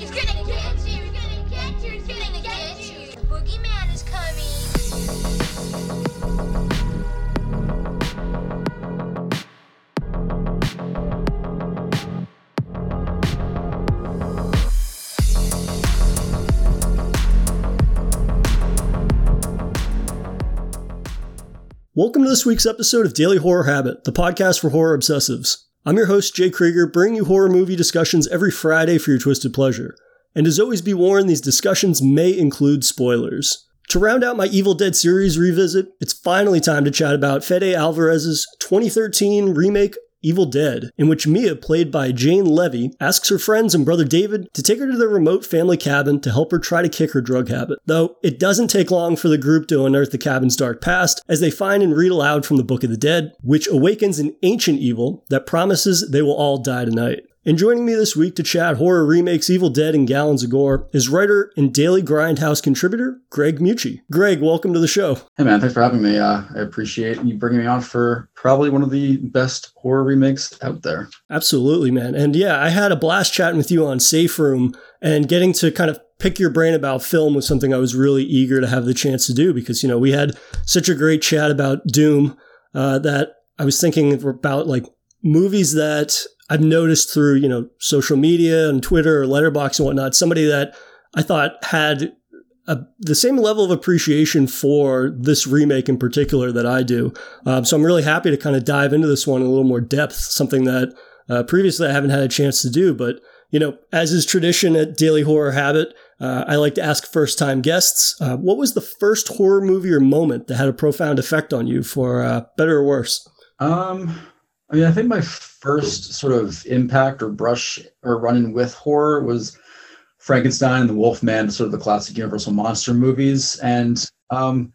He's gonna get you. He's gonna get you. He's gonna get you. The boogeyman is coming. Welcome to this week's episode of Daily Horror Habit, the podcast for horror obsessives. I'm your host, Jay Krieger, bringing you horror movie discussions every Friday for your twisted pleasure. And as always, be warned, these discussions may include spoilers. To round out my Evil Dead series revisit, it's finally time to chat about Fede Alvarez's 2013 remake Evil Dead, in which Mia, played by Jane Levy, asks her friends and brother David to take her to their remote family cabin to help her try to kick her drug habit. Though it doesn't take long for the group to unearth the cabin's dark past, as they find and read aloud from the Book of the Dead, which awakens an ancient evil that promises they will all die tonight. And joining me this week to chat horror remakes Evil Dead and Gallons of Gore is writer and Daily Grindhouse contributor Greg Mucci. Greg, welcome to the show. Hey man, thanks for having me. Uh, I appreciate you bringing me on for probably one of the best horror remakes out there. Absolutely, man. And yeah, I had a blast chatting with you on Safe Room and getting to kind of pick your brain about film was something I was really eager to have the chance to do because, you know, we had such a great chat about Doom uh, that I was thinking about like movies that I've noticed through, you know, social media and Twitter or Letterboxd and whatnot, somebody that I thought had a, the same level of appreciation for this remake in particular that I do. Um, so I'm really happy to kind of dive into this one in a little more depth, something that uh, previously I haven't had a chance to do. But, you know, as is tradition at Daily Horror Habit, uh, I like to ask first time guests, uh, what was the first horror movie or moment that had a profound effect on you for uh, better or worse? Um, I mean, I think my first sort of impact or brush or run-in with horror was Frankenstein and the Wolfman, sort of the classic Universal monster movies, and um,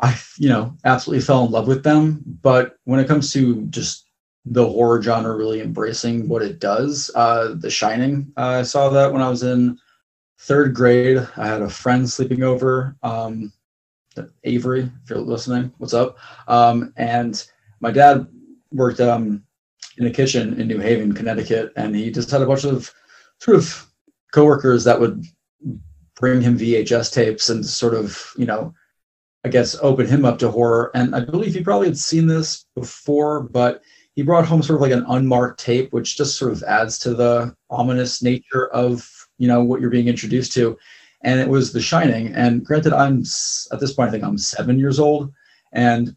I, you know, absolutely fell in love with them. But when it comes to just the horror genre really embracing what it does, uh, The Shining, uh, I saw that when I was in third grade. I had a friend sleeping over, um, Avery, if you're listening, what's up? Um, and my dad worked um, in a kitchen in New Haven, Connecticut, and he just had a bunch of sort of coworkers that would bring him VHS tapes and sort of, you know, I guess open him up to horror. And I believe he probably had seen this before, but he brought home sort of like an unmarked tape, which just sort of adds to the ominous nature of, you know, what you're being introduced to. And it was The Shining. And granted, I'm at this point, I think I'm seven years old. And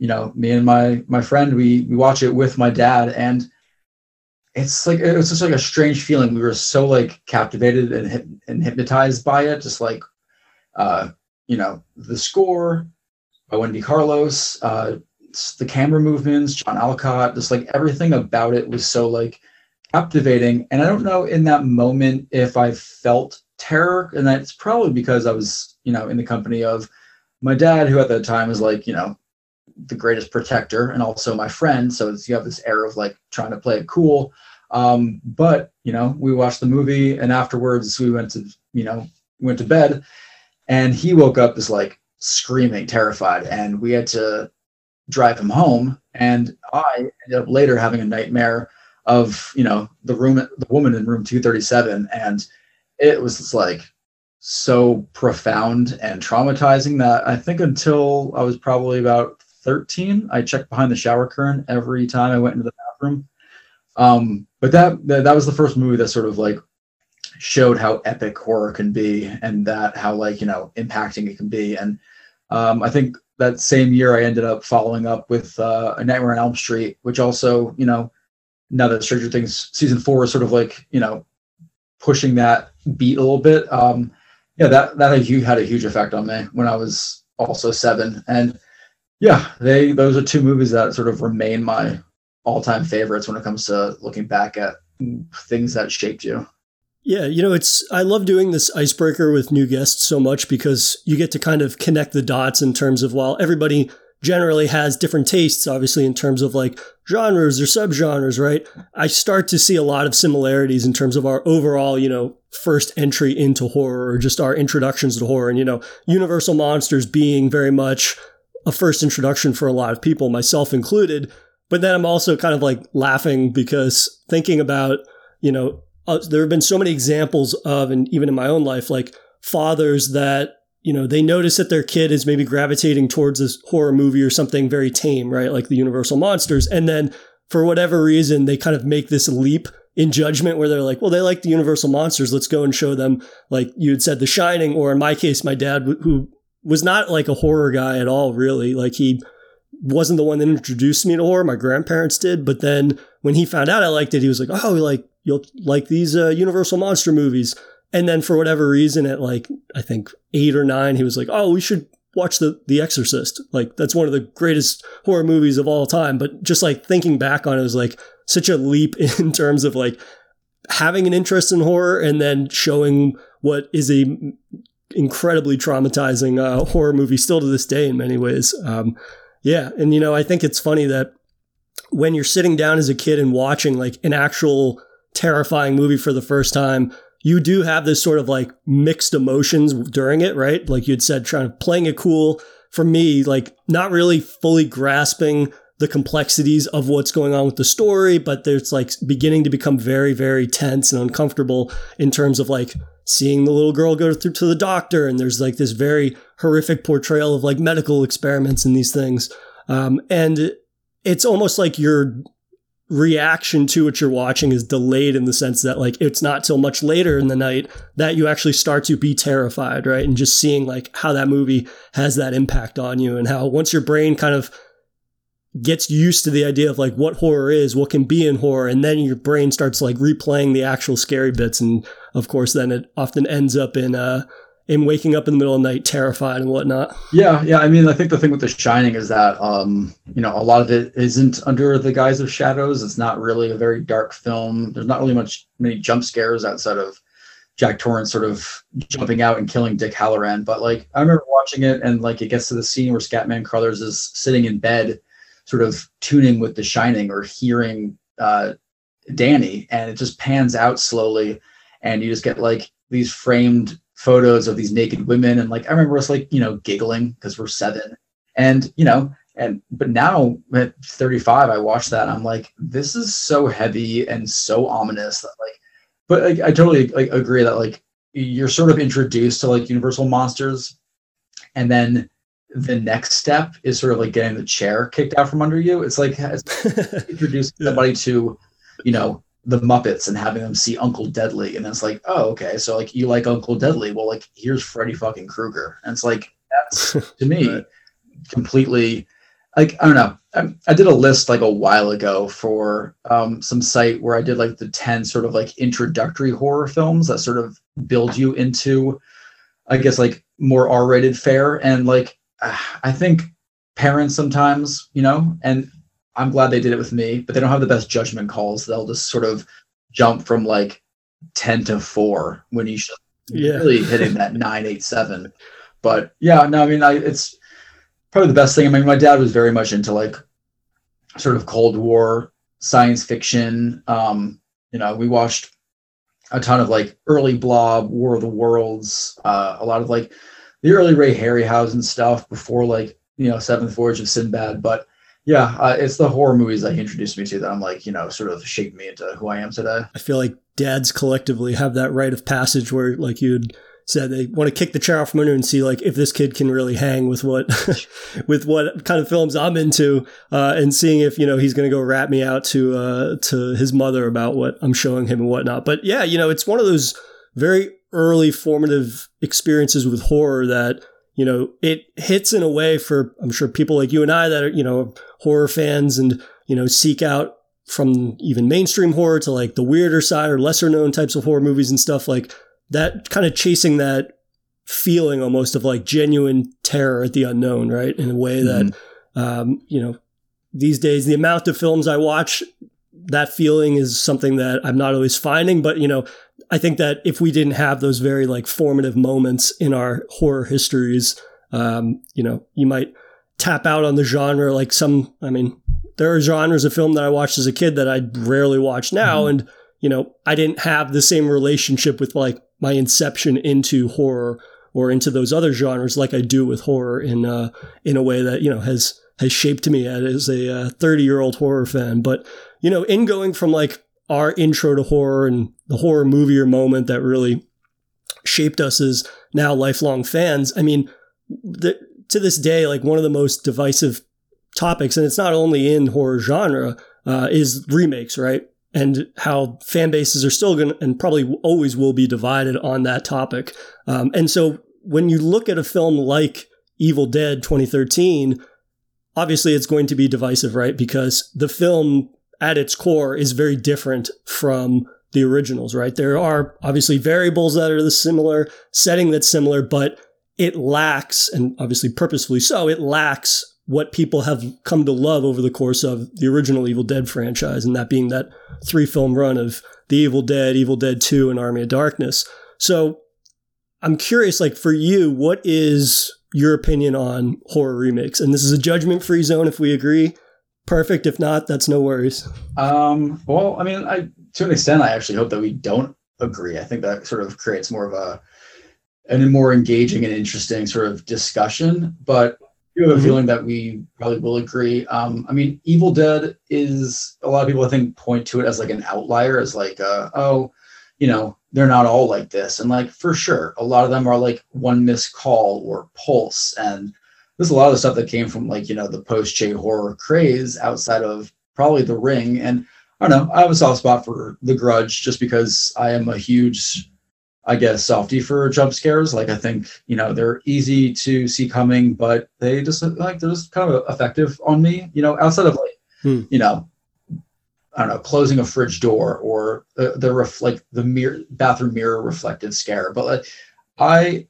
you know, me and my my friend, we we watch it with my dad, and it's like it was just like a strange feeling. We were so like captivated and and hypnotized by it, just like, uh, you know, the score by Wendy Carlos, uh, the camera movements, John Alcott, just like everything about it was so like captivating. And I don't know in that moment if I felt terror, and that's probably because I was, you know, in the company of my dad, who at that time was like, you know, the greatest protector and also my friend. So you have this air of like trying to play it cool. Um, but you know, we watched the movie and afterwards we went to, you know, went to bed and he woke up just like screaming, terrified. And we had to drive him home. And I ended up later having a nightmare of, you know, the room, the woman in room 237. And it was just like so profound and traumatizing that I think until I was probably about 13 i checked behind the shower curtain every time i went into the bathroom. Um, but that, that that was the first movie that sort of like showed how epic horror can be and that how like you know impacting it can be. And um, i think that same year i ended up following up with uh, a nightmare on elm street which also you know now that stranger things season four is sort of like you know pushing that beat a little bit um, yeah that that had, had a huge effect on me when i was also seven. And yeah, they those are two movies that sort of remain my all-time favorites when it comes to looking back at things that shaped you. Yeah, you know, it's I love doing this icebreaker with new guests so much because you get to kind of connect the dots in terms of while everybody generally has different tastes, obviously in terms of like genres or subgenres, right? I start to see a lot of similarities in terms of our overall, you know, first entry into horror or just our introductions to horror and you know, Universal Monsters being very much a first introduction for a lot of people, myself included. But then I'm also kind of like laughing because thinking about, you know, uh, there have been so many examples of, and even in my own life, like fathers that you know they notice that their kid is maybe gravitating towards this horror movie or something very tame, right, like the Universal monsters, and then for whatever reason they kind of make this leap in judgment where they're like, well, they like the Universal monsters, let's go and show them, like you had said, The Shining, or in my case, my dad who was not like a horror guy at all, really, like he wasn't the one that introduced me to horror. My grandparents did, but then when he found out I liked it, he was like, "Oh, like you'll like these uh, Universal monster movies." And then for whatever reason, at like I think eight or nine, he was like, "Oh, we should watch the The Exorcist." Like that's one of the greatest horror movies of all time. But just like thinking back on it, it was like such a leap in terms of like having an interest in horror and then showing what is a incredibly traumatizing uh, horror movie still to this day in many ways. Um, yeah, and you know, I think it's funny that when you're sitting down as a kid and watching like an actual terrifying movie for the first time, you do have this sort of like mixed emotions during it, right? Like you'd said, trying to playing it cool. For me, like not really fully grasping the complexities of what's going on with the story, but there's like beginning to become very, very tense and uncomfortable in terms of like seeing the little girl go through to the doctor. And there's like this very horrific portrayal of like medical experiments and these things. Um, and it's almost like your reaction to what you're watching is delayed in the sense that like it's not till much later in the night that you actually start to be terrified, right? And just seeing like how that movie has that impact on you and how once your brain kind of gets used to the idea of like what horror is, what can be in horror, and then your brain starts like replaying the actual scary bits, and of course, then it often ends up in uh in waking up in the middle of the night terrified and whatnot. Yeah, yeah. I mean, I think the thing with The Shining is that um, you know a lot of it isn't under the guise of shadows. It's not really a very dark film. There's not really much many jump scares outside of Jack Torrance sort of jumping out and killing Dick Hallorann. But like, I remember watching it, and like, it gets to the scene where Scatman Crothers is sitting in bed sort of tuning with The Shining or hearing uh, Danny, and it just pans out slowly, and you just get like these framed photos of these naked women, and like I remember us like you know giggling because we're seven, and you know, and but now at 35, I watch that, I'm like, this is so heavy and so ominous that like, but like, I totally like agree that like you're sort of introduced to like Universal monsters, and then the next step is sort of like getting the chair kicked out from under you. It's like introducing yeah. somebody to, you know, the Muppets and having them see Uncle Deadly, and it's like, oh, okay, so like you like Uncle Deadly? Well, like here's Freddy fucking Krueger, and it's like that's to me right. completely like I don't know. I, I, did a list like a while ago for um, some site where I did like the ten sort of like introductory horror films that sort of build you into, I guess like more R-rated fare, and like I think parents sometimes, you know, and I'm glad they did it with me, but they don't have the best judgment calls. They'll just sort of jump from like 10 to 4 when you should yeah. really hitting that 987. But yeah, no, I mean, I, it's probably the best thing. I mean, my dad was very much into like sort of Cold War science fiction. Um, you know, we watched a ton of like early Blob, War of the Worlds, uh, a lot of like the early Ray Harryhausen stuff before like you know Seventh Voyage of Sinbad. But yeah, uh, it's the horror movies that he introduced me to that I'm like you know sort of shaped me into who I am today. I feel like dads collectively have that rite of passage where like you'd said they want to kick the chair off from under and see like if this kid can really hang with what with what kind of films I'm into uh, and seeing if you know he's going to go rat me out to uh, to his mother about what I'm showing him and whatnot. But yeah, you know it's one of those very early formative experiences with horror that you know it hits in a way for i'm sure people like you and i that are you know horror fans and you know seek out from even mainstream horror to like the weirder side or lesser known types of horror movies and stuff like that kind of chasing that feeling almost of like genuine terror at the unknown right in a way that mm-hmm. um, you know these days the amount of films i watch that feeling is something that i'm not always finding but you know I think that if we didn't have those very like formative moments in our horror histories, um, you know, you might tap out on the genre. Like some, I mean, there are genres of film that I watched as a kid that I rarely watch now, mm-hmm. and you know, I didn't have the same relationship with like my inception into horror or into those other genres like I do with horror in uh, in a way that you know has has shaped me as a 30 uh, year old horror fan. But you know, in going from like our intro to horror and the horror movie or moment that really shaped us as now lifelong fans. I mean, the, to this day, like one of the most divisive topics, and it's not only in horror genre, uh, is remakes, right? And how fan bases are still going to, and probably always will be divided on that topic. Um, and so when you look at a film like Evil Dead 2013, obviously it's going to be divisive, right? Because the film at its core is very different from the originals, right? There are obviously variables that are the similar, setting that's similar, but it lacks, and obviously purposefully so, it lacks what people have come to love over the course of the original Evil Dead franchise, and that being that three film run of The Evil Dead, Evil Dead 2, and Army of Darkness. So I'm curious, like for you, what is your opinion on horror remakes? And this is a judgment free zone if we agree. Perfect. If not, that's no worries. Um, well, I mean, I to an extent, I actually hope that we don't agree. I think that sort of creates more of a and a more engaging and interesting sort of discussion. But you have a mm-hmm. feeling that we probably will agree. Um, I mean, Evil Dead is a lot of people I think point to it as like an outlier, as like, uh, oh, you know, they're not all like this. And like for sure, a lot of them are like one missed call or pulse. And there's a lot of stuff that came from like, you know, the post J horror craze outside of probably the ring. And I don't know, I have a soft spot for the grudge just because I am a huge I guess softy for jump scares. Like I think, you know, they're easy to see coming, but they just like they're just kind of effective on me, you know, outside of like, hmm. you know, I don't know, closing a fridge door or the, the ref, like the mirror bathroom mirror reflective scare. But like, I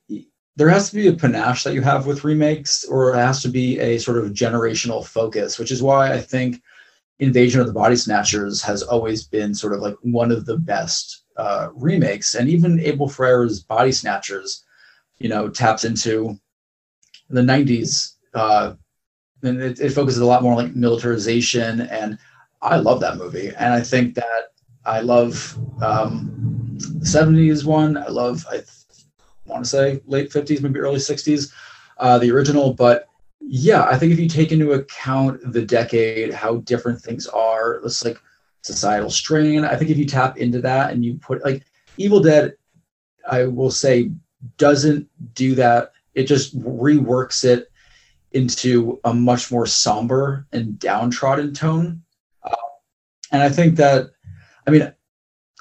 there has to be a panache that you have with remakes, or it has to be a sort of generational focus, which is why I think Invasion of the Body Snatchers has always been sort of like one of the best uh, remakes, and even Abel Ferrara's Body Snatchers, you know, taps into the '90s, uh, and it, it focuses a lot more on like militarization and I love that movie, and I think that I love um, the '70s one. I love I want to say late '50s, maybe early '60s, uh, the original. But yeah, I think if you take into account the decade, how different things are, it's like societal strain. I think if you tap into that and you put like Evil Dead, I will say doesn't do that. It just reworks it into a much more somber and downtrodden tone and I think that, I mean,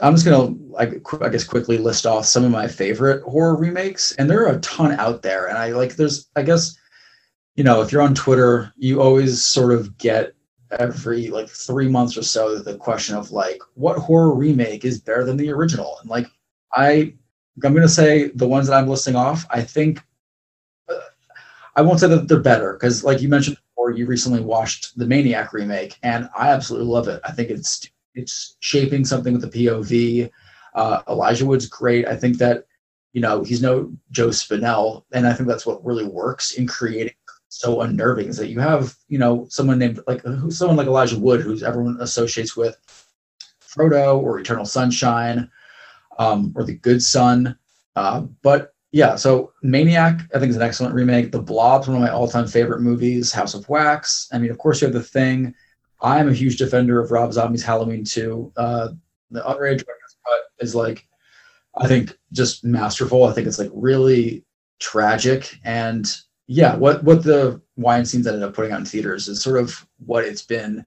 I'm just gonna, I, I guess, quickly list off some of my favorite horror remakes, and there are a ton out there. And I like, there's, I guess, you know, if you're on Twitter, you always sort of get every like three months or so the question of like, what horror remake is better than the original? And like, I, I'm gonna say the ones that I'm listing off. I think uh, I won't say that they're better because, like you mentioned or you recently watched the Maniac remake, and I absolutely love it. I think it's it's shaping something with the POV. Uh, Elijah Wood's great. I think that you know he's no Joe Spinell, and I think that's what really works in creating so unnerving is that you have you know someone named like someone like Elijah Wood, who's everyone associates with Frodo or Eternal Sunshine um, or the Good Son, uh, but yeah, so Maniac, I think is an excellent remake. The Blob's one of my all-time favorite movies. House of Wax. I mean, of course, you have The Thing. I'm a huge defender of Rob Zombie's Halloween 2. Uh, the Underage cut is like, I think, just masterful. I think it's like really tragic. And yeah, what what the Weinsteins ended up putting out in theaters is sort of what it's been.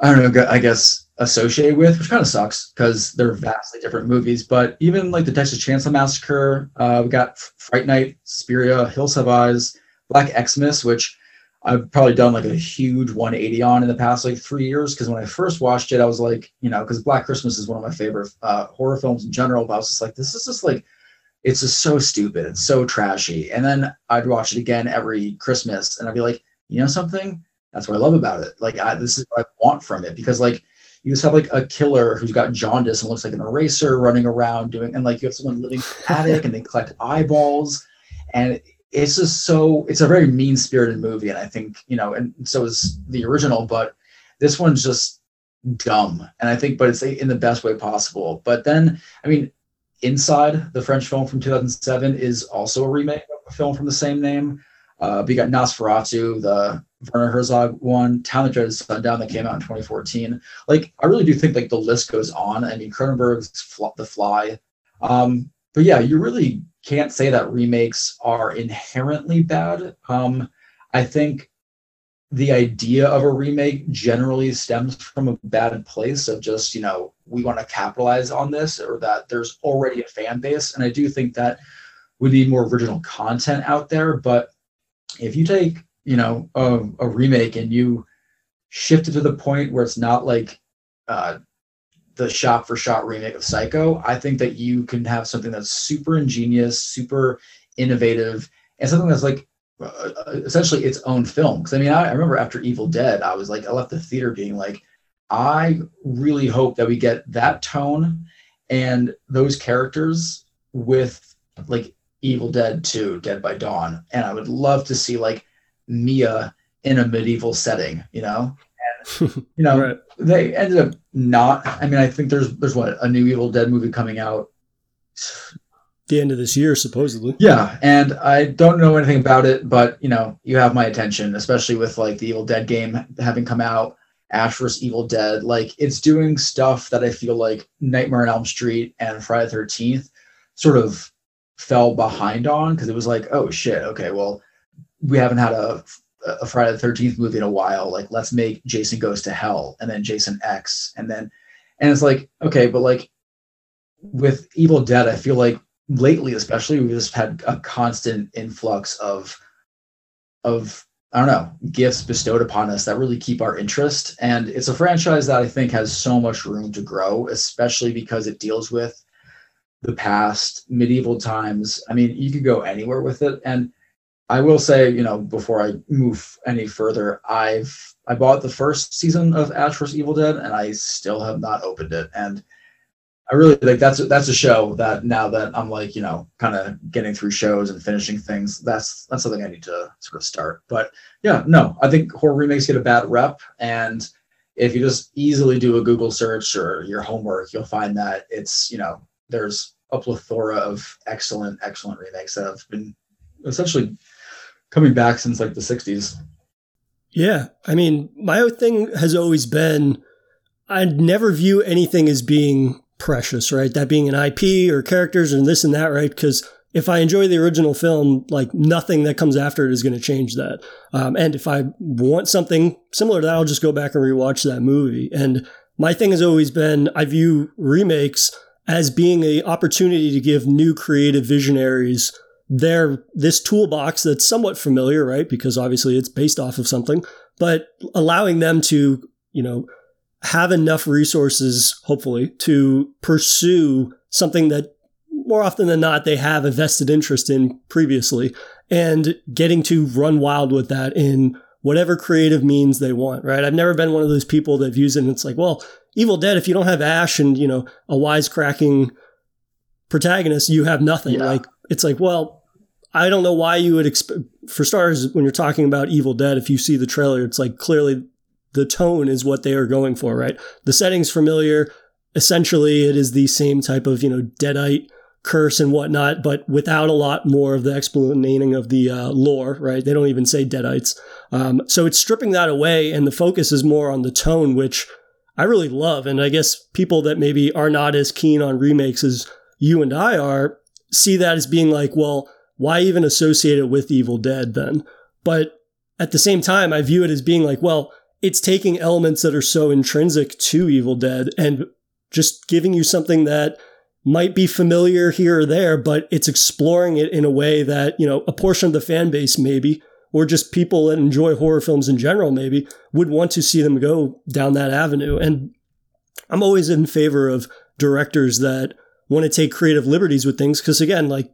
I don't know. I guess associated with, which kind of sucks because they're vastly different movies. But even like the Texas Chainsaw Massacre, uh, we got Fright Night, Suspiria, Hills Have Eyes, Black Xmas, which I've probably done like a huge 180 on in the past like three years. Because when I first watched it, I was like, you know, because Black Christmas is one of my favorite uh, horror films in general. But I was just like, this is just like, it's just so stupid. It's so trashy. And then I'd watch it again every Christmas, and I'd be like, you know something? That's what I love about it. Like, I, this is what I want from it because like you just have like a killer who's got jaundice and looks like an eraser running around doing, and like you have someone living in attic and they collect eyeballs, and it's just so it's a very mean spirited movie, and I think you know, and so is the original, but this one's just dumb, and I think, but it's in the best way possible. But then, I mean, Inside, the French film from 2007, is also a remake of a film from the same name. Uh, we got Nosferatu, the Werner Herzog one, Town That Dreaded Sundown that came out in 2014. Like, I really do think like the list goes on. I mean, Cronenberg's The Fly. Um, but yeah, you really can't say that remakes are inherently bad. Um, I think the idea of a remake generally stems from a bad place of just, you know, we want to capitalize on this or that there's already a fan base. And I do think that we need more original content out there. But if you take, you know, a, a remake and you shift it to the point where it's not like uh, the shot for shot remake of Psycho, I think that you can have something that's super ingenious, super innovative, and something that's like uh, uh essentially its own film. Because I mean, I, I, remember after Evil Dead, I was like, I left the theater being like, I really hope that we get that tone and those characters with like Evil Dead 2, Dead by Dawn. And I would love to see like Mia in a medieval setting, you know? You know, right. they ended up not. I mean, I think there's there's what a new Evil Dead movie coming out. The end of this year, supposedly. Yeah, and I don't know anything about it, but you know, you have my attention, especially with like the Evil Dead game having come out, Ash vs. Evil Dead. Like it's doing stuff that I feel like Nightmare on Elm Street and Friday the Thirteenth sort of fell behind on because it was like, oh shit, okay, well, we haven't had a a Friday the Thirteenth movie in a while. Like, let's make Jason Goes to Hell, and then Jason X, and then, and it's like, okay, but like with Evil Dead, I feel like lately, especially, we've just had a constant influx of of I don't know gifts bestowed upon us that really keep our interest, and it's a franchise that I think has so much room to grow, especially because it deals with the past, medieval times. I mean, you could go anywhere with it, and I will say, you know, before I move any further, I've I bought the first season of Ash vs. Evil Dead, and I still have not opened it. And I really like that's that's a show that now that I'm like, you know, kind of getting through shows and finishing things, that's that's something I need to sort of start. But yeah, no, I think horror remakes get a bad rep, and if you just easily do a Google search or your homework, you'll find that it's you know there's a plethora of excellent, excellent remakes that have been essentially coming back since like the 60s. Yeah. I mean, my thing has always been I never view anything as being precious, right? That being an IP or characters and this and that, right? Because if I enjoy the original film, like nothing that comes after it is going to change that. Um, and if I want something similar to that, I'll just go back and rewatch that movie. And my thing has always been I view remakes as being an opportunity to give new creative visionaries their this toolbox that's somewhat familiar, right? Because obviously it's based off of something, but allowing them to, you know, have enough resources, hopefully, to pursue something that more often than not they have a vested interest in previously and getting to run wild with that in whatever creative means they want, right? I've never been one of those people that views it and it's like, well, Evil Dead, if you don't have Ash and, you know, a wisecracking protagonist, you have nothing. Yeah. Like, it's like, well, I don't know why you would expect, for starters, when you're talking about Evil Dead, if you see the trailer, it's like clearly the tone is what they are going for, right? The setting's familiar. Essentially, it is the same type of, you know, Deadite curse and whatnot, but without a lot more of the explaining of the uh, lore, right? They don't even say Deadites. Um, so it's stripping that away, and the focus is more on the tone, which I really love. And I guess people that maybe are not as keen on remakes as you and I are see that as being like, well, why even associate it with Evil Dead then? But at the same time, I view it as being like, well, it's taking elements that are so intrinsic to Evil Dead and just giving you something that might be familiar here or there, but it's exploring it in a way that, you know, a portion of the fan base maybe, or just people that enjoy horror films in general maybe, would want to see them go down that avenue. And I'm always in favor of directors that want to take creative liberties with things because again, like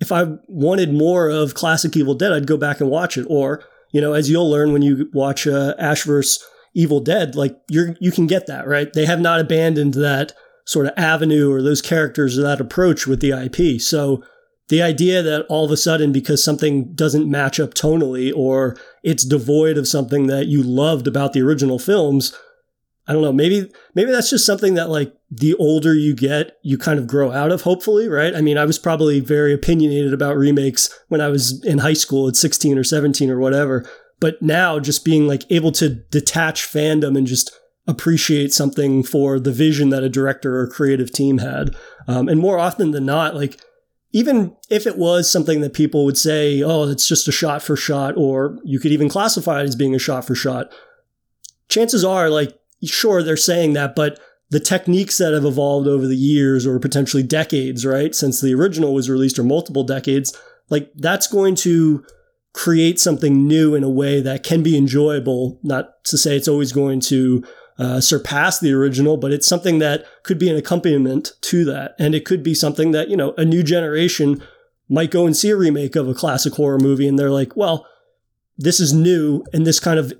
if I wanted more of classic Evil Dead, I'd go back and watch it. Or, you know, as you'll learn when you watch uh, Ash vs. Evil Dead, like you're you can get that right. They have not abandoned that sort of avenue or those characters or that approach with the IP. So the idea that all of a sudden because something doesn't match up tonally or it's devoid of something that you loved about the original films I don't know, maybe maybe that's just something that like the older you get, you kind of grow out of, hopefully, right? I mean, I was probably very opinionated about remakes when I was in high school at 16 or 17 or whatever. But now just being like able to detach fandom and just appreciate something for the vision that a director or creative team had. Um, and more often than not, like even if it was something that people would say, oh, it's just a shot for shot, or you could even classify it as being a shot for shot, chances are, like, sure, they're saying that, but the techniques that have evolved over the years or potentially decades, right, since the original was released or multiple decades, like that's going to create something new in a way that can be enjoyable. Not to say it's always going to uh, surpass the original, but it's something that could be an accompaniment to that. And it could be something that, you know, a new generation might go and see a remake of a classic horror movie and they're like, well, this is new and this kind of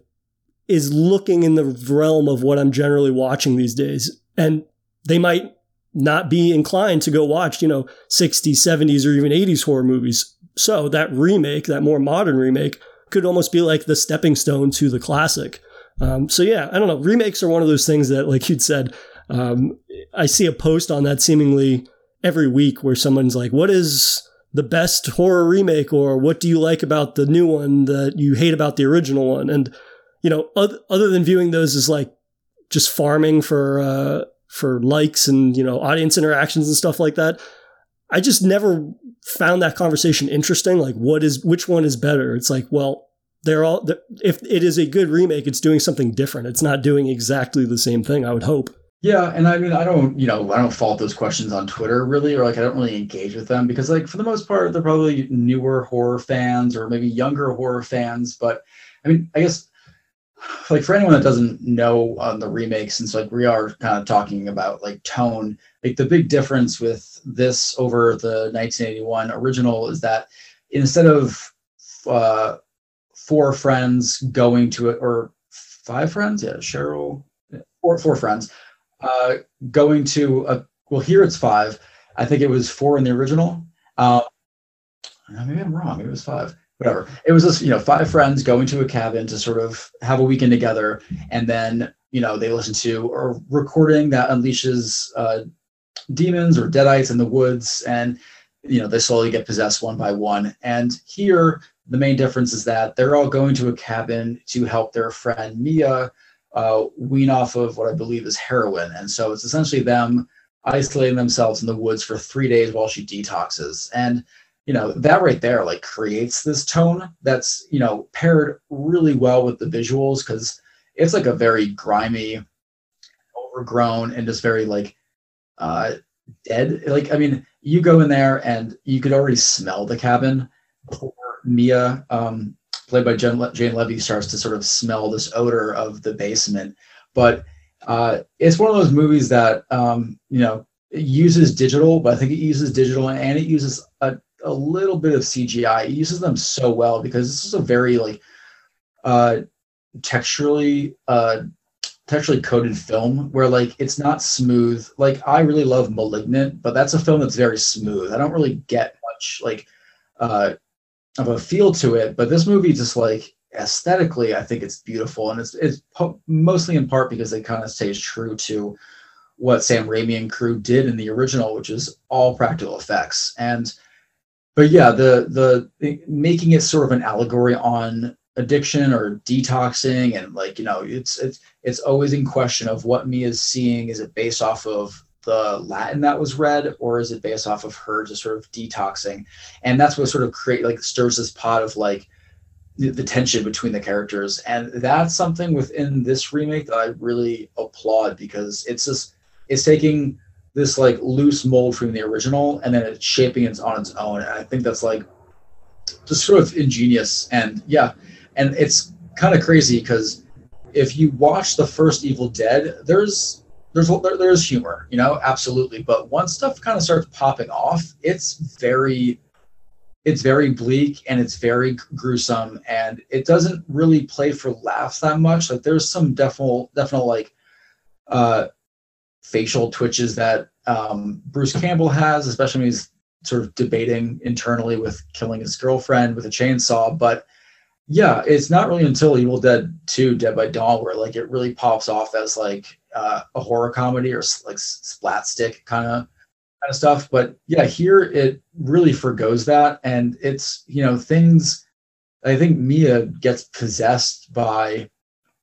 is looking in the realm of what I'm generally watching these days. And they might not be inclined to go watch, you know, 60s, 70s, or even 80s horror movies. So that remake, that more modern remake, could almost be like the stepping stone to the classic. Um, so yeah, I don't know. Remakes are one of those things that, like you'd said, um, I see a post on that seemingly every week where someone's like, "What is the best horror remake?" or "What do you like about the new one that you hate about the original one?" And you know, other, other than viewing those as like just farming for uh, for likes and you know audience interactions and stuff like that, I just never found that conversation interesting. Like, what is which one is better? It's like, well, they're all. If it is a good remake, it's doing something different. It's not doing exactly the same thing. I would hope. Yeah, and I mean, I don't, you know, I don't fault those questions on Twitter really, or like I don't really engage with them because, like, for the most part, they're probably newer horror fans or maybe younger horror fans. But I mean, I guess like for anyone that doesn't know on the remake, since like we are kind of talking about like tone, like the big difference with this over the 1981 original is that instead of uh, four friends going to it, or five friends, yeah, Cheryl, four four friends, uh, going to a well here it's five. I think it was four in the original. Uh, maybe I'm wrong. Maybe it was five whatever. It was just, you know, five friends going to a cabin to sort of have a weekend together. And then, you know, they listen to a recording that unleashes uh, demons or deadites in the woods. And, you know, they slowly get possessed one by one. And here, the main difference is that they're all going to a cabin to help their friend Mia uh, wean off of what I believe is heroin. And so it's essentially them isolating themselves in the woods for three days while she detoxes. And you know that right there like creates this tone that's you know paired really well with the visuals because it's like a very grimy overgrown and just very like uh dead. Like i mean you go in there and you could already smell the cabin. Before mia um played by Jane, Le- Jane Levy starts to sort of smell this odor of the basement. But uh it's one of those movies that um you know uses digital but i think it uses digital and it uses a little bit of CGI. He uses them so well because this is a very like uh texturally uh texturally coded film where like it's not smooth. Like I really love Malignant, but that's a film that's very smooth. I don't really get much like uh of a feel to it, but this movie just like aesthetically I think it's beautiful and it's it's po- mostly in part because it kind of stays true to what Sam Raimi and crew did in the original, which is all practical effects. And but yeah, the the making it sort of an allegory on addiction or detoxing and like you know it's it's it's always in question of what Mia is seeing. Is it based off of the Latin that was read, or is it based off of her just sort of detoxing? And that's what sort of create like stirs this pot of like the, the tension between the characters, and that's something within this remake that I really applaud because it's just it's taking this like loose mold from the original and then it's shaping it on its own. And I think that's like just sort of ingenious. And yeah, and it's kind of crazy because if you watch the first Evil Dead, there's there's there, there's humor, you know, absolutely. But once stuff kind of starts popping off, it's very it's very bleak and it's very gruesome and it doesn't really play for laughs that much. Like there's some definite definite like uh facial twitches that um, Bruce Campbell has, especially when he's sort of debating internally with killing his girlfriend with a chainsaw. But yeah, it's not really until Evil Dead 2 Dead by Dawn where like it really pops off as like uh, a horror comedy or like splat stick kind of kind of stuff. But yeah, here it really forgoes that, and it's you know things I think Mia gets possessed by,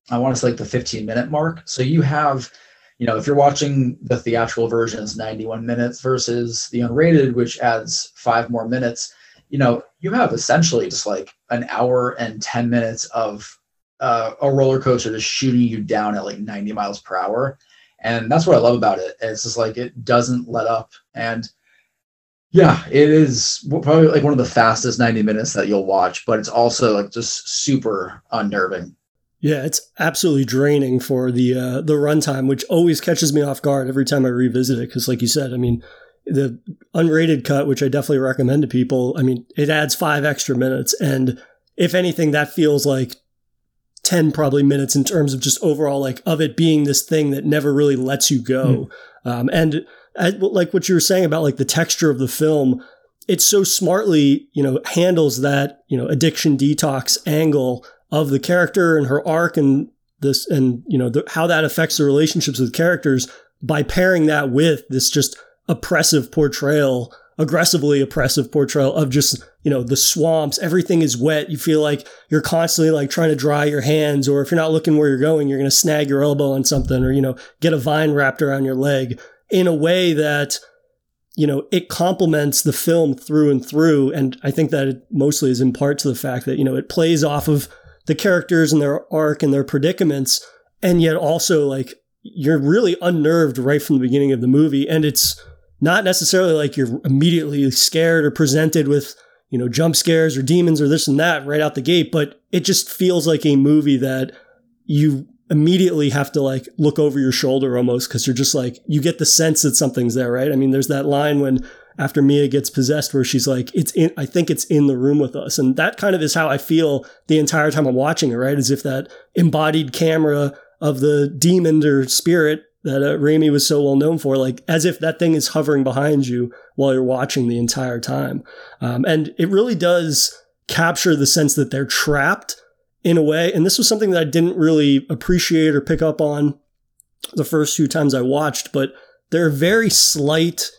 I want to say like the 15 minute mark. So you have, you know, if you're watching the theatrical version, it's 91 minutes versus the unrated, which adds five more minutes. You know, you have essentially just like an hour and 10 minutes of uh, a roller coaster just shooting you down at like 90 miles per hour. And that's what I love about it. It's just like it doesn't let up. And yeah, it is probably like one of the fastest 90 minutes that you'll watch, but it's also like just super unnerving. Yeah, it's absolutely draining for the uh, the runtime, which always catches me off guard every time I revisit it. Because, like you said, I mean, the unrated cut, which I definitely recommend to people, I mean, it adds five extra minutes, and if anything, that feels like 10 probably minutes in terms of just overall like of it being this thing that never really lets you go mm. um, and like what you were saying about like the texture of the film it so smartly you know handles that you know addiction detox angle of the character and her arc and this and you know the, how that affects the relationships with characters by pairing that with this just oppressive portrayal aggressively oppressive portrayal of just you know the swamps. Everything is wet. You feel like you're constantly like trying to dry your hands or if you're not looking where you're going you're going to snag your elbow on something or you know get a vine wrapped around your leg in a way that you know it complements the film through and through. And i think that it mostly is in part to the fact that you know it plays off of the characters and their arc and their predicaments and yet also like you're really unnerved right from the beginning of the movie and it's not necessarily like you're immediately scared or presented with, you know, jump scares or demons or this and that right out the gate, but it just feels like a movie that you immediately have to like look over your shoulder almost because you're just like, you get the sense that something's there, right? I mean, there's that line when after Mia gets possessed where she's like, it's in, I think it's in the room with us. And that kind of is how I feel the entire time I'm watching it, right? As if that embodied camera of the demon or spirit that uh, Raimi was so well known for, like as if that thing is hovering behind you while you're watching the entire time. Um, and it really does capture the sense that they're trapped in a way. And this was something that I didn't really appreciate or pick up on the first few times I watched, but there are very slight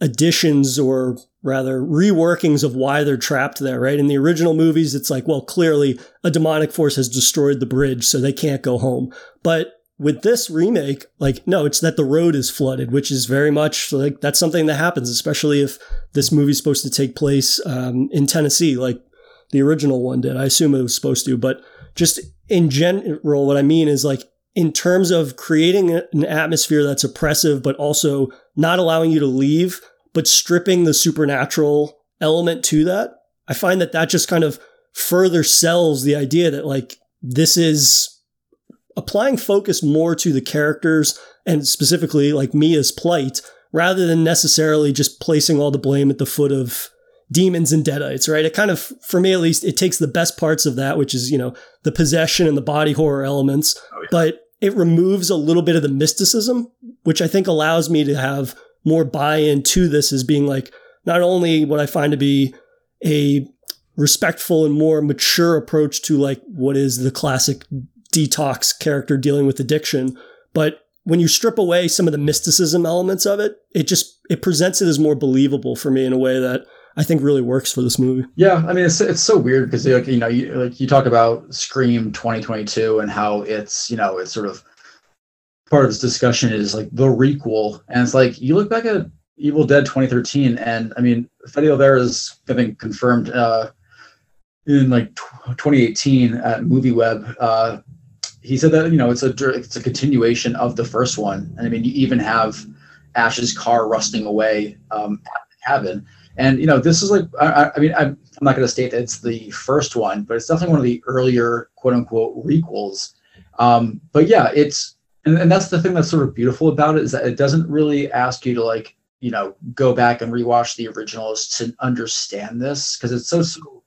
additions or rather reworkings of why they're trapped there, right? In the original movies, it's like, well, clearly a demonic force has destroyed the bridge, so they can't go home. But with this remake, like, no, it's that the road is flooded, which is very much like that's something that happens, especially if this movie's supposed to take place um, in Tennessee, like the original one did. I assume it was supposed to, but just in general, what I mean is like, in terms of creating an atmosphere that's oppressive, but also not allowing you to leave, but stripping the supernatural element to that, I find that that just kind of further sells the idea that like this is applying focus more to the characters and specifically like Mia's plight rather than necessarily just placing all the blame at the foot of demons and deadites, right? It kind of, for me at least, it takes the best parts of that, which is, you know, the possession and the body horror elements, oh, yeah. but it removes a little bit of the mysticism, which I think allows me to have more buy in to this as being like not only what I find to be a respectful and more mature approach to like what is the classic detox character dealing with addiction. But when you strip away some of the mysticism elements of it, it just it presents it as more believable for me in a way that I think really works for this movie. Yeah, I mean it's it's so weird because like you know you like you talk about Scream 2022 and how it's you know it's sort of part of this discussion is like the requel. And it's like you look back at Evil Dead 2013 and I mean Fede Alvarez I think confirmed uh, in like 2018 at MovieWeb uh, he said that you know it's a it's a continuation of the first one, and I mean you even have Ash's car rusting away um, at the cabin, and you know this is like I, I mean I'm, not going to state that it's the first one, but it's definitely one of the earlier quote unquote requels. Um, but yeah, it's and, and that's the thing that's sort of beautiful about it is that it doesn't really ask you to like you know go back and rewatch the originals to understand this because it's so, so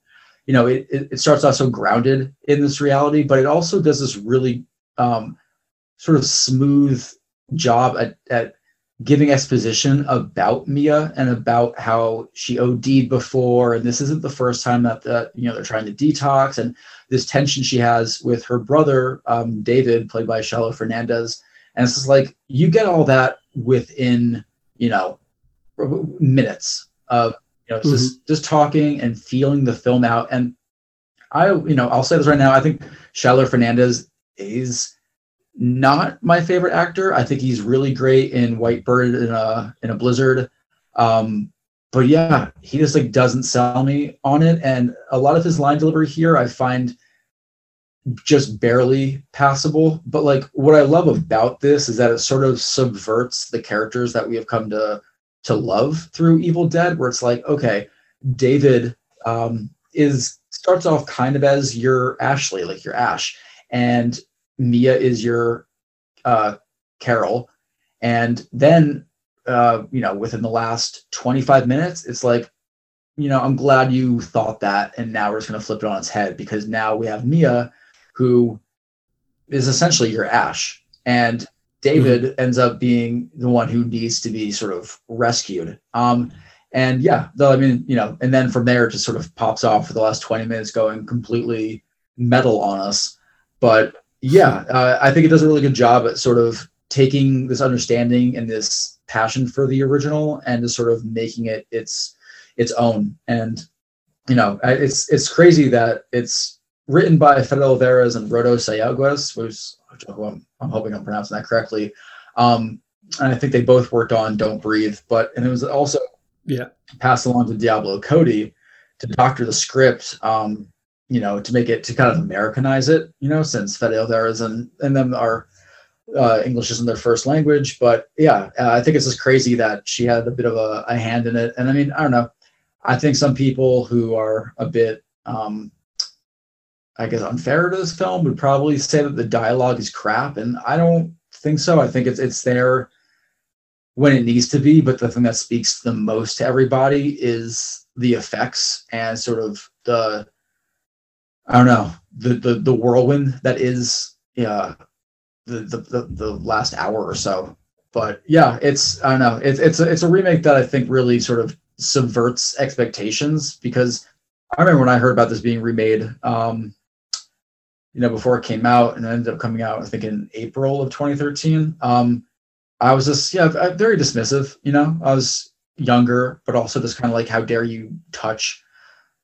you know, it, it starts off so grounded in this reality, but it also does this really um, sort of smooth job at, at giving exposition about Mia and about how she OD'd before, and this isn't the first time that the, you know they're trying to detox, and this tension she has with her brother um, David, played by Shiloh Fernandez, and it's just like you get all that within you know minutes of you know, mm-hmm. just just talking and feeling the film out. And I, you know, I'll say this right now. I think Shiloh Fernandez is not my favorite actor. I think he's really great in White Bird in a in a Blizzard. Um, but yeah, he just like doesn't sell me on it. And a lot of his line delivery here, I find just barely passable. But like what I love about this is that it sort of subverts the characters that we have come to to love through Evil Dead, where it's like, okay, David um, is starts off kind of as your Ashley, like your Ash, and Mia is your uh, Carol, and then uh, you know within the last 25 minutes, it's like, you know, I'm glad you thought that, and now we're just gonna flip it on its head because now we have Mia, who is essentially your Ash, and David mm-hmm. ends up being the one who needs to be sort of rescued. Um, and yeah, though I mean, you know, and then from there it just sort of pops off for the last 20 minutes going completely metal on us. But yeah, uh, I think it does a really good job at sort of taking this understanding and this passion for the original and just sort of making it its its own. And you know, it's it's crazy that it's written by Fede Olivares and Rodo Sayagues, which I'm, I'm hoping I'm pronouncing that correctly. Um, and I think they both worked on Don't Breathe, but and it was also yeah passed along to Diablo Cody to doctor the script. Um, you know, to make it to kind of Americanize it, you know, since Fede Olivares and and them are uh, English isn't their first language. But yeah, uh, I think it's just crazy that she had a bit of a, a, hand in it. And I mean, I don't know. I think some people who are a bit, um, I guess, unfair to this film would probably say that the dialogue is crap, and I don't think so. I think it's it's there when it needs to be, but the thing that speaks the most to everybody is the effects and sort of the I don't know the the the whirlwind that is yeah the the the, the last hour or so. But yeah, it's I don't know it's it's a, it's a remake that I think really sort of subverts expectations because I remember when I heard about this being remade, um, you know, before it came out and ended up coming out I think in April of 2013. Um, I was just yeah very dismissive. You know, I was younger, but also just kind of like how dare you touch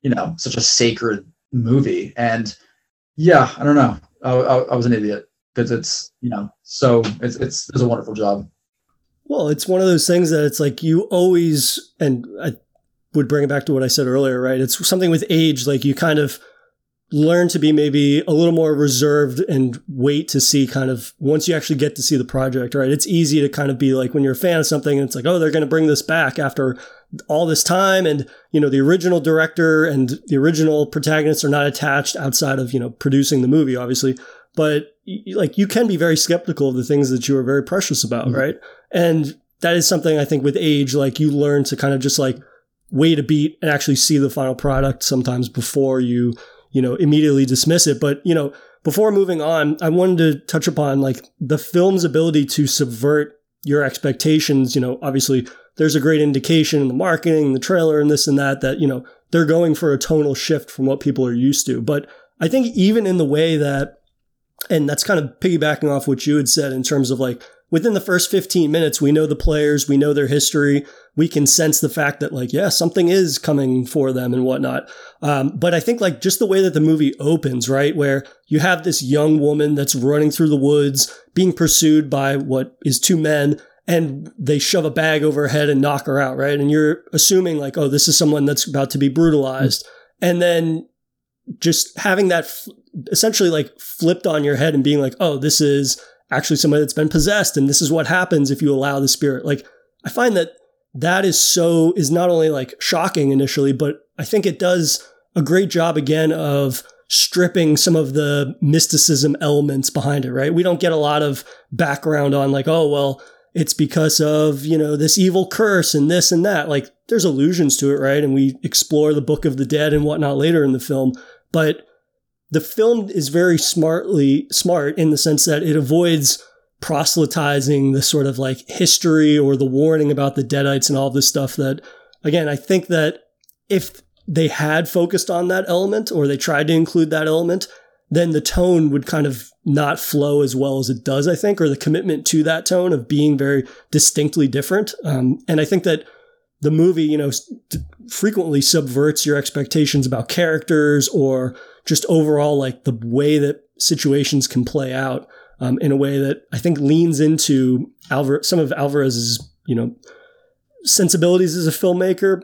you know such a sacred movie. And yeah, I don't know. I, I, I was an idiot because it's you know so it's it's it's a wonderful job. Well, it's one of those things that it's like you always and I would bring it back to what I said earlier, right? It's something with age, like you kind of learn to be maybe a little more reserved and wait to see kind of once you actually get to see the project, right? It's easy to kind of be like when you're a fan of something and it's like, oh, they're going to bring this back after all this time and you know the original director and the original protagonists are not attached outside of you know producing the movie obviously but like you can be very skeptical of the things that you are very precious about mm-hmm. right and that is something i think with age like you learn to kind of just like wait a beat and actually see the final product sometimes before you you know, immediately dismiss it. But, you know, before moving on, I wanted to touch upon like the film's ability to subvert your expectations. You know, obviously there's a great indication in the marketing, the trailer, and this and that, that, you know, they're going for a tonal shift from what people are used to. But I think even in the way that, and that's kind of piggybacking off what you had said in terms of like within the first 15 minutes, we know the players, we know their history, we can sense the fact that like, yeah, something is coming for them and whatnot. Um, but I think like just the way that the movie opens, right, where you have this young woman that's running through the woods, being pursued by what is two men, and they shove a bag over her head and knock her out, right? And you're assuming like, oh, this is someone that's about to be brutalized, mm-hmm. and then just having that f- essentially like flipped on your head and being like, oh, this is actually somebody that's been possessed and this is what happens if you allow the spirit like i find that that is so is not only like shocking initially but i think it does a great job again of stripping some of the mysticism elements behind it right we don't get a lot of background on like oh well it's because of you know this evil curse and this and that. Like there's allusions to it right? And we explore the book of the dead and whatnot later in the film. But the film is very smartly smart in the sense that it avoids proselytizing the sort of like history or the warning about the deadites and all this stuff that again i think that if they had focused on that element or they tried to include that element then the tone would kind of not flow as well as it does i think or the commitment to that tone of being very distinctly different. Um, and i think that the movie, you know, frequently subverts your expectations about characters or just overall like the way that situations can play out um, in a way that I think leans into Alvar- some of Alvarez's, you know, sensibilities as a filmmaker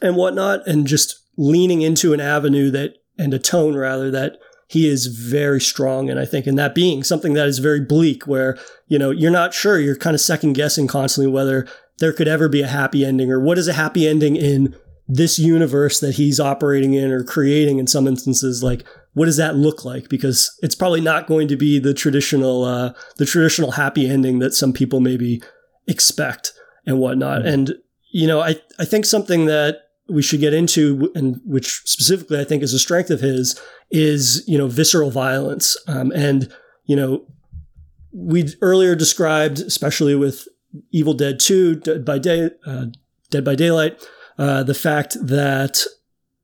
and whatnot, and just leaning into an avenue that and a tone rather that he is very strong. And I think, in that being something that is very bleak, where, you know, you're not sure, you're kind of second guessing constantly whether there could ever be a happy ending or what is a happy ending in this universe that he's operating in or creating in some instances? Like what does that look like? Because it's probably not going to be the traditional uh, the traditional happy ending that some people maybe expect and whatnot. Mm-hmm. and you know I, I think something that we should get into and which specifically i think is a strength of his is you know visceral violence. Um, and you know we earlier described especially with evil dead 2 dead by day uh, dead by daylight uh, the fact that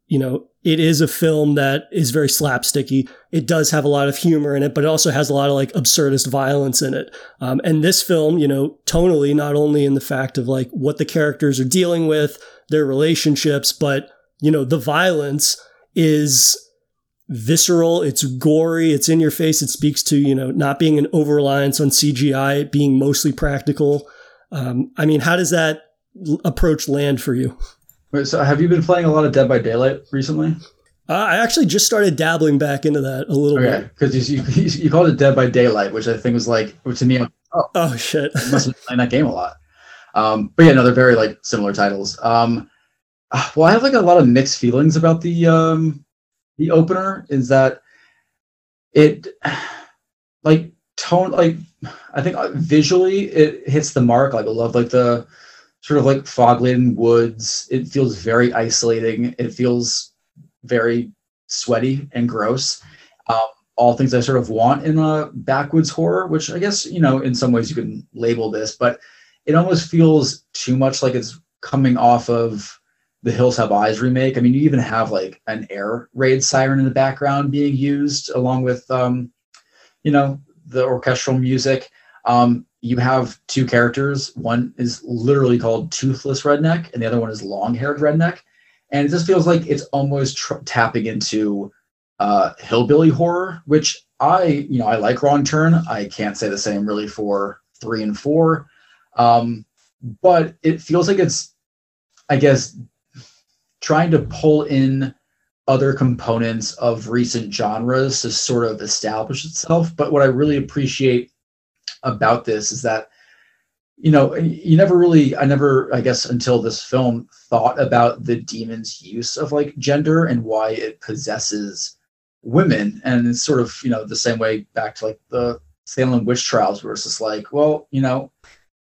you know it is a film that is very slapsticky. It does have a lot of humor in it, but it also has a lot of like absurdist violence in it. Um, and this film, you know, tonally, not only in the fact of like what the characters are dealing with, their relationships, but you know, the violence is visceral. It's gory. It's in your face. It speaks to you know not being an over reliance on CGI, being mostly practical. Um, I mean, how does that approach land for you? Wait, so have you been playing a lot of Dead by Daylight recently? Uh, I actually just started dabbling back into that a little okay, bit. because you, you, you called it Dead by Daylight, which I think was like, which to me, oh, oh shit, must have been playing that game a lot. Um, but yeah, no, they're very like similar titles. Um, uh, well, I have like a lot of mixed feelings about the um, the opener. Is that it? Like tone, like I think uh, visually it hits the mark. Like I love like the sort of like fog laden woods. It feels very isolating. It feels very sweaty and gross. Um, all things I sort of want in a backwoods horror, which I guess, you know, in some ways you can label this, but it almost feels too much like it's coming off of the Hills Have Eyes remake. I mean, you even have like an air raid siren in the background being used along with, um, you know, the orchestral music. Um, you have two characters. One is literally called Toothless Redneck, and the other one is Long Haired Redneck. And it just feels like it's almost tr- tapping into uh, hillbilly horror, which I, you know, I like Wrong Turn. I can't say the same really for three and four. Um, but it feels like it's, I guess, trying to pull in other components of recent genres to sort of establish itself. But what I really appreciate about this is that you know you never really i never i guess until this film thought about the demon's use of like gender and why it possesses women. And it's sort of you know the same way back to like the salem witch trials where it's just like well you know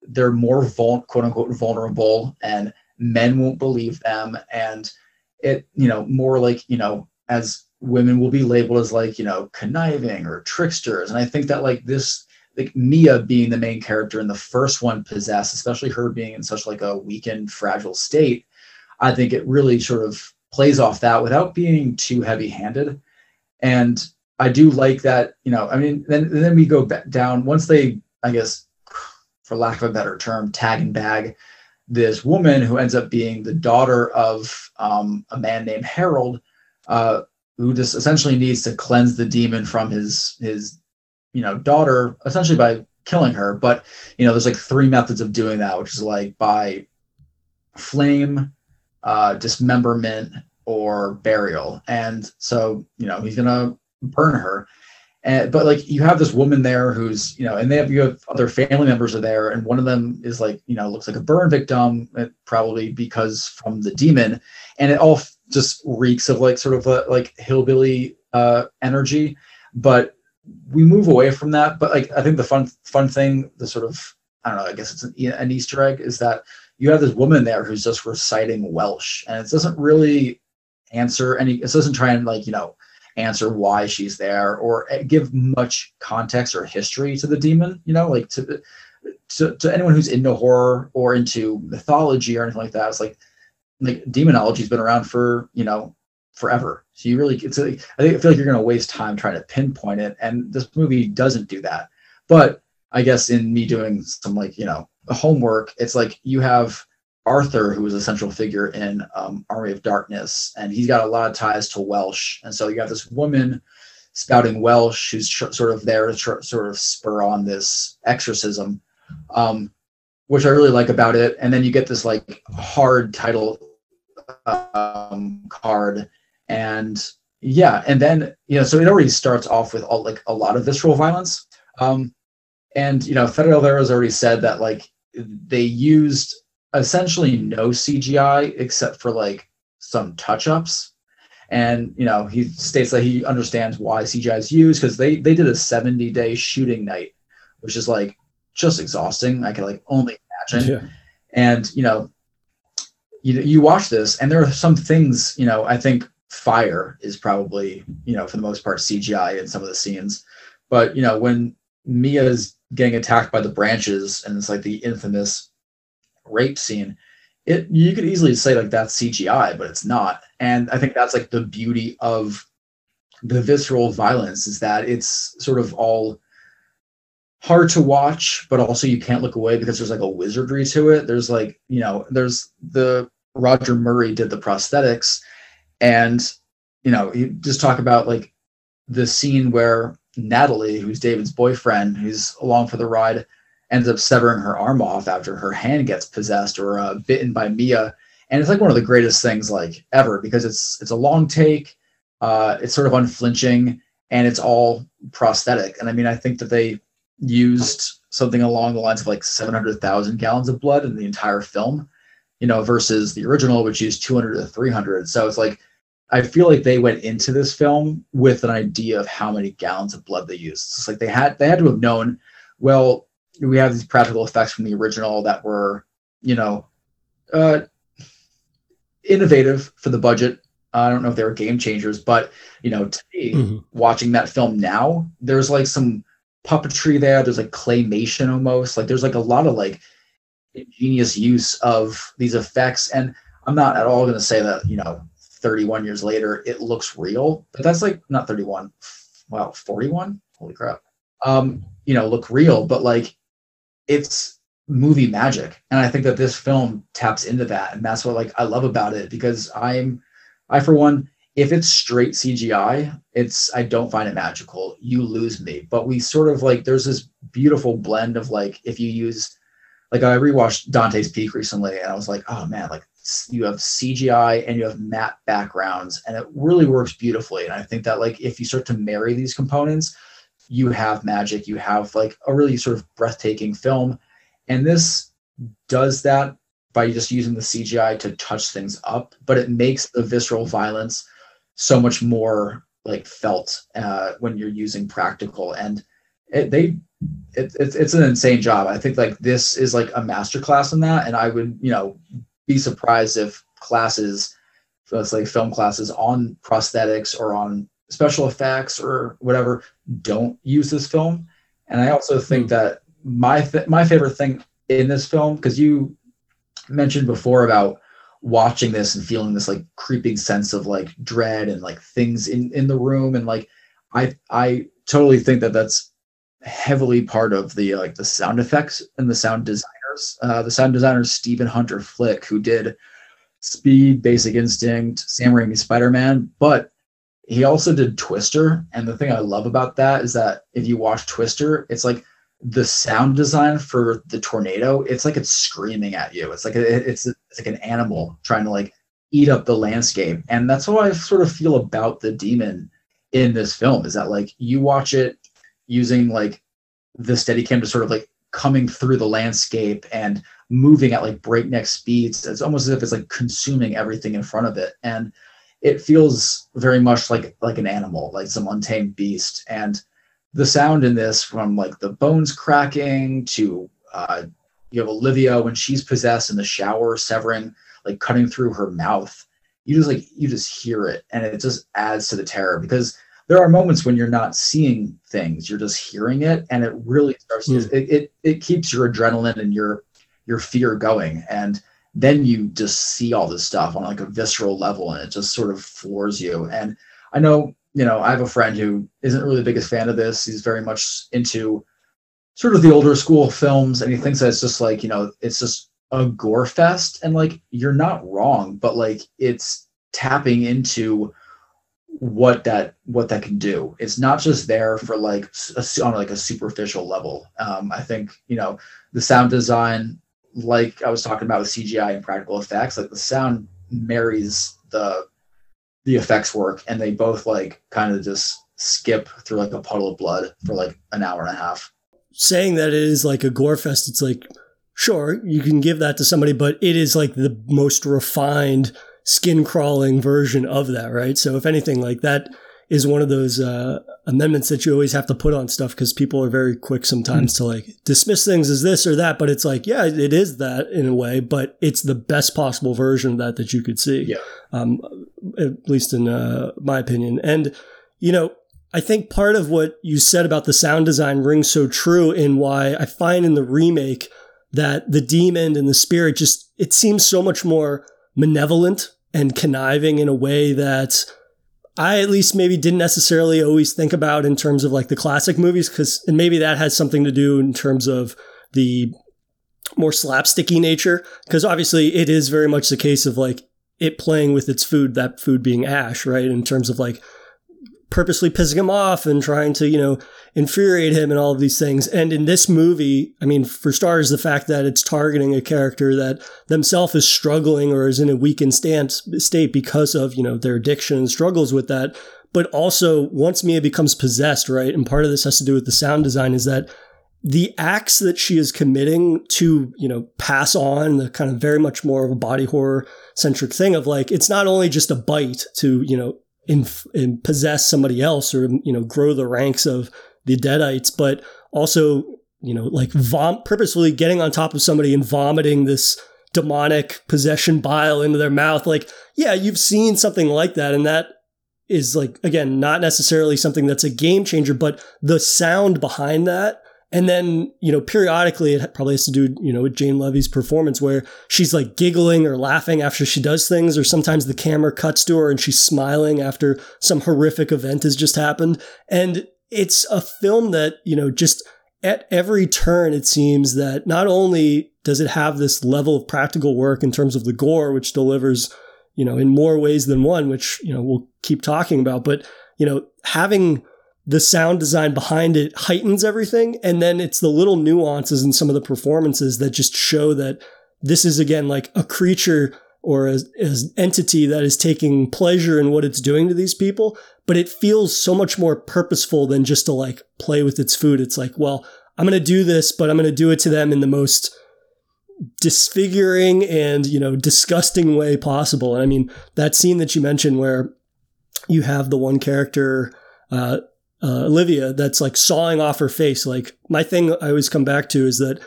they're more vul- quote unquote vulnerable and men won't believe them. And it you know more like you know as women will be labeled as like you know conniving or tricksters. And i think that like this like Mia being the main character in the first one possessed, especially her being in such like a weakened, fragile state, I think it really sort of plays off that without being too heavy-handed. And I do like that, you know, I mean, then then we go back down once they, I guess, for lack of a better term, tag and bag this woman who ends up being the daughter of um, a man named Harold, uh, who just essentially needs to cleanse the demon from his his you know daughter essentially by killing her but you know there's like three methods of doing that which is like by flame uh dismemberment or burial. And so you know he's gonna burn her. And but like you have this woman there who's you know and they have you have other family members are there and one of them is like you know looks like a burn victim uh, probably because from the demon. And it all just reeks of like sort of a, like hillbilly uh energy. But we move away from that. But like I think the fun fun thing, the sort of I don't know, I guess it's an, an Easter egg, is that you have this woman there who's just reciting Welsh, and it doesn't really answer any. It doesn't try and like you know answer why she's there or eh, give much context or history to the demon. You know, like to to, to anyone who's into horror or into mythology or anything like that. It's like like demonology's been around for you know forever. So you really, it's a, I think I feel like you're going to waste time trying to pinpoint it, and this movie doesn't do that. But I guess in me doing some like you know homework, it's like you have Arthur, who is a central figure in um, Army of Darkness, and he's got a lot of ties to Welsh. And so you got this woman spouting Welsh who's tr- sort of there to tr- sort of spur on this exorcism, um, which I really like about it. And then you get this like hard title um, card, and yeah, and then you know, so it already starts off with all like a lot of visceral violence. Um, and you know, Fede Alvarez already said that like they used essentially no CGI except for like some touch ups. And you know, he states that he understands why CGI is used because they they did a 70 day shooting night, which is like just exhausting. I can like only imagine. Yeah. And you know, you you watch this, and there are some things. You know, I think fire is probably you know for the most part CGI in some of the scenes, but you know when Mia's getting attacked by the branches and it's like the infamous rape scene it you could easily say like that's cgi but it's not. And i think that's like the beauty of the visceral violence is that it's sort of all hard to watch but also you can't look away because there's like a wizardry to it. There's like you know there's the roger murray did the prosthetics and you know you just talk about like the scene where natalie who's david's boyfriend who's along for the ride ends up severing her arm off after her hand gets possessed or uh, bitten by Mia. And it's like one of the greatest things like ever because it's it's a long take, uh, it's sort of unflinching, and it's all prosthetic. And I mean, I think that they used something along the lines of like 700,000 gallons of blood in the entire film, you know, versus the original, which used 200 to 300. So it's like, I feel like they went into this film with an idea of how many gallons of blood they used. It's like they had they had to have known, well, we have these practical effects from the original that were, you know, uh, innovative for the budget. I don't know if they were game changers, but you know, to me, Mm-hmm. watching that film now, there's like some puppetry there. There's like claymation almost. Like there's like a lot of like ingenious use of these effects. And I'm not at all going to say that you know, 31 years later, it looks real. But that's like not 31. Wow, 41. Holy crap. Um, you know, look real, but like it's movie magic and i think that this film taps into that and that's what like i love about it because i'm i for one if it's straight cgi it's i don't find it magical you lose me but we sort of like there's this beautiful blend of like if you use like i rewatched dante's peak recently and i was like oh man like you have cgi and you have matte backgrounds and it really works beautifully and i think that like if you start to marry these components you have magic, you have like a really sort of breathtaking film. And this does that by just using the CGI to touch things up, but it makes the visceral violence so much more like felt uh, when you're using practical. And it, they, it, it's it's an insane job. I think like this is like a masterclass in that. And I would, you know, be surprised if classes, let's like film classes on prosthetics or on special effects or whatever don't use this film. And I also think Hmm. that my th- my favorite thing in this film because you mentioned before about watching this and feeling this like creeping sense of like dread and like things in in the room and like I I totally think that that's heavily part of the like the sound effects and the sound designers. Uh, the sound designer is Stephen Hunter Flick who did Speed, Basic Instinct, Sam Raimi's Spider-Man, but he also did Twister, and the thing I love about that is that if you watch Twister, it's like the sound design for the tornado. It's like it's screaming at you. It's like it's it's like an animal trying to like eat up the landscape, and that's how I sort of feel about the demon in this film. Is that like you watch it using like the Steadicam to sort of like coming through the landscape and moving at like breakneck speeds. It's almost as if it's like consuming everything in front of it, and it feels very much like like an animal, like some untamed beast. And the sound in this, from like the bones cracking to uh, you have Olivia when she's possessed in the shower, severing, like cutting through her mouth. You just like you just hear it, and it just adds to the terror because there are moments when you're not seeing things, you're just hearing it, and it really starts. To, hmm. it, it it keeps your adrenaline and your your fear going, and then you just see all this stuff on like a visceral level and it just sort of floors you. And i know you know i have a friend who isn't really the biggest fan of this. He's very much into sort of the older school films and he thinks that it's just like you know it's just a gore fest. And like you're not wrong but like it's tapping into what that what that can do. It's not just there for like a, on like a superficial level. Um i think you know the sound design like i was talking about with cgi and practical effects like the sound marries the the effects work and they both like kind of just skip through like a puddle of blood for like an hour and a half. Saying that it is like a gore fest it's like sure you can give that to somebody but it is like the most refined skin crawling version of that, right? So if anything, like that is one of those uh, amendments that you always have to put on stuff because people are very quick sometimes mm-hmm. to like dismiss things as this or that. But it's like, yeah, it is that in a way, but it's the best possible version of that that you could see. Yeah. Um, at least in uh, my opinion. And, you know, I think part of what you said about the sound design rings so true in why I find in the remake that the demon and the spirit just, it seems so much more malevolent and conniving in a way that I at least maybe didn't necessarily always think about in terms of like the classic movies because and maybe that has something to do in terms of the more slapsticky nature because obviously it is very much the case of like it playing with its food that food being ash right? In terms of like purposely pissing him off and trying to, you know, infuriate him and all of these things. And in this movie, I mean, for starters, the fact that it's targeting a character that themselves is struggling or is in a weakened stance, state because of, you know, their addiction and struggles with that. But also, once Mia becomes possessed, right? And part of this has to do with the sound design is that the acts that she is committing to, you know, pass on the kind of very much more of a body horror centric thing of like, it's not only just a bite to, you know, in possess somebody else or you know grow the ranks of the deadites but also you know like vom- purposefully getting on top of somebody and vomiting this demonic possession bile into their mouth. Like yeah you've seen something like that and that is like again not necessarily something that's a game changer but the sound behind that and then, you know, periodically it probably has to do, you know, with Jane Levy's performance where she's like giggling or laughing after she does things, or sometimes the camera cuts to her and she's smiling after some horrific event has just happened. And it's a film that, you know, just at every turn, it seems that not only does it have this level of practical work in terms of the gore, which delivers, you know, in more ways than one, which, you know, we'll keep talking about, but, you know, having the sound design behind it heightens everything. And then it's the little nuances in some of the performances that just show that this is again like a creature or an entity that is taking pleasure in what it's doing to these people. But it feels so much more purposeful than just to like play with its food. It's like, well, I'm going to do this, but I'm going to do it to them in the most disfiguring and, you know, disgusting way possible. And I mean, that scene that you mentioned where you have the one character, uh, uh, Olivia that's like sawing off her face. Like my thing I always come back to is that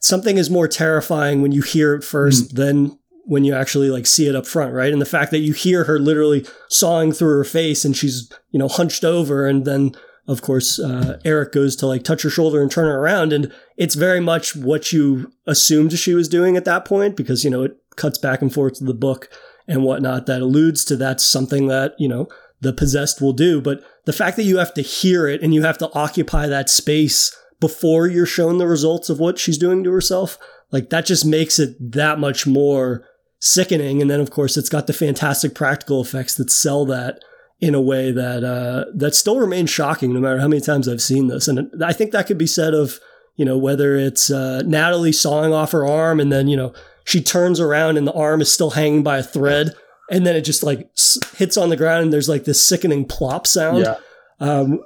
something is more terrifying when you hear it first mm. than when you actually like see it up front, right? And the fact that you hear her literally sawing through her face and she's, you know, hunched over and then of course, uh, Eric goes to like touch her shoulder and turn her around. And it's very much what you assumed she was doing at that point because, you know, it cuts back and forth to the book and whatnot that alludes to that's something that, you know, the possessed will do. But the fact that you have to hear it and you have to occupy that space before you're shown the results of what she's doing to herself, like that just makes it that much more sickening. And then, of course, it's got the fantastic practical effects that sell that in a way that uh, that still remains shocking, no matter how many times I've seen this. And I think that could be said of you know whether it's uh, Natalie sawing off her arm and then you know she turns around and the arm is still hanging by a thread and then it just like hits on the ground and there's like this sickening plop sound. Yeah. Um,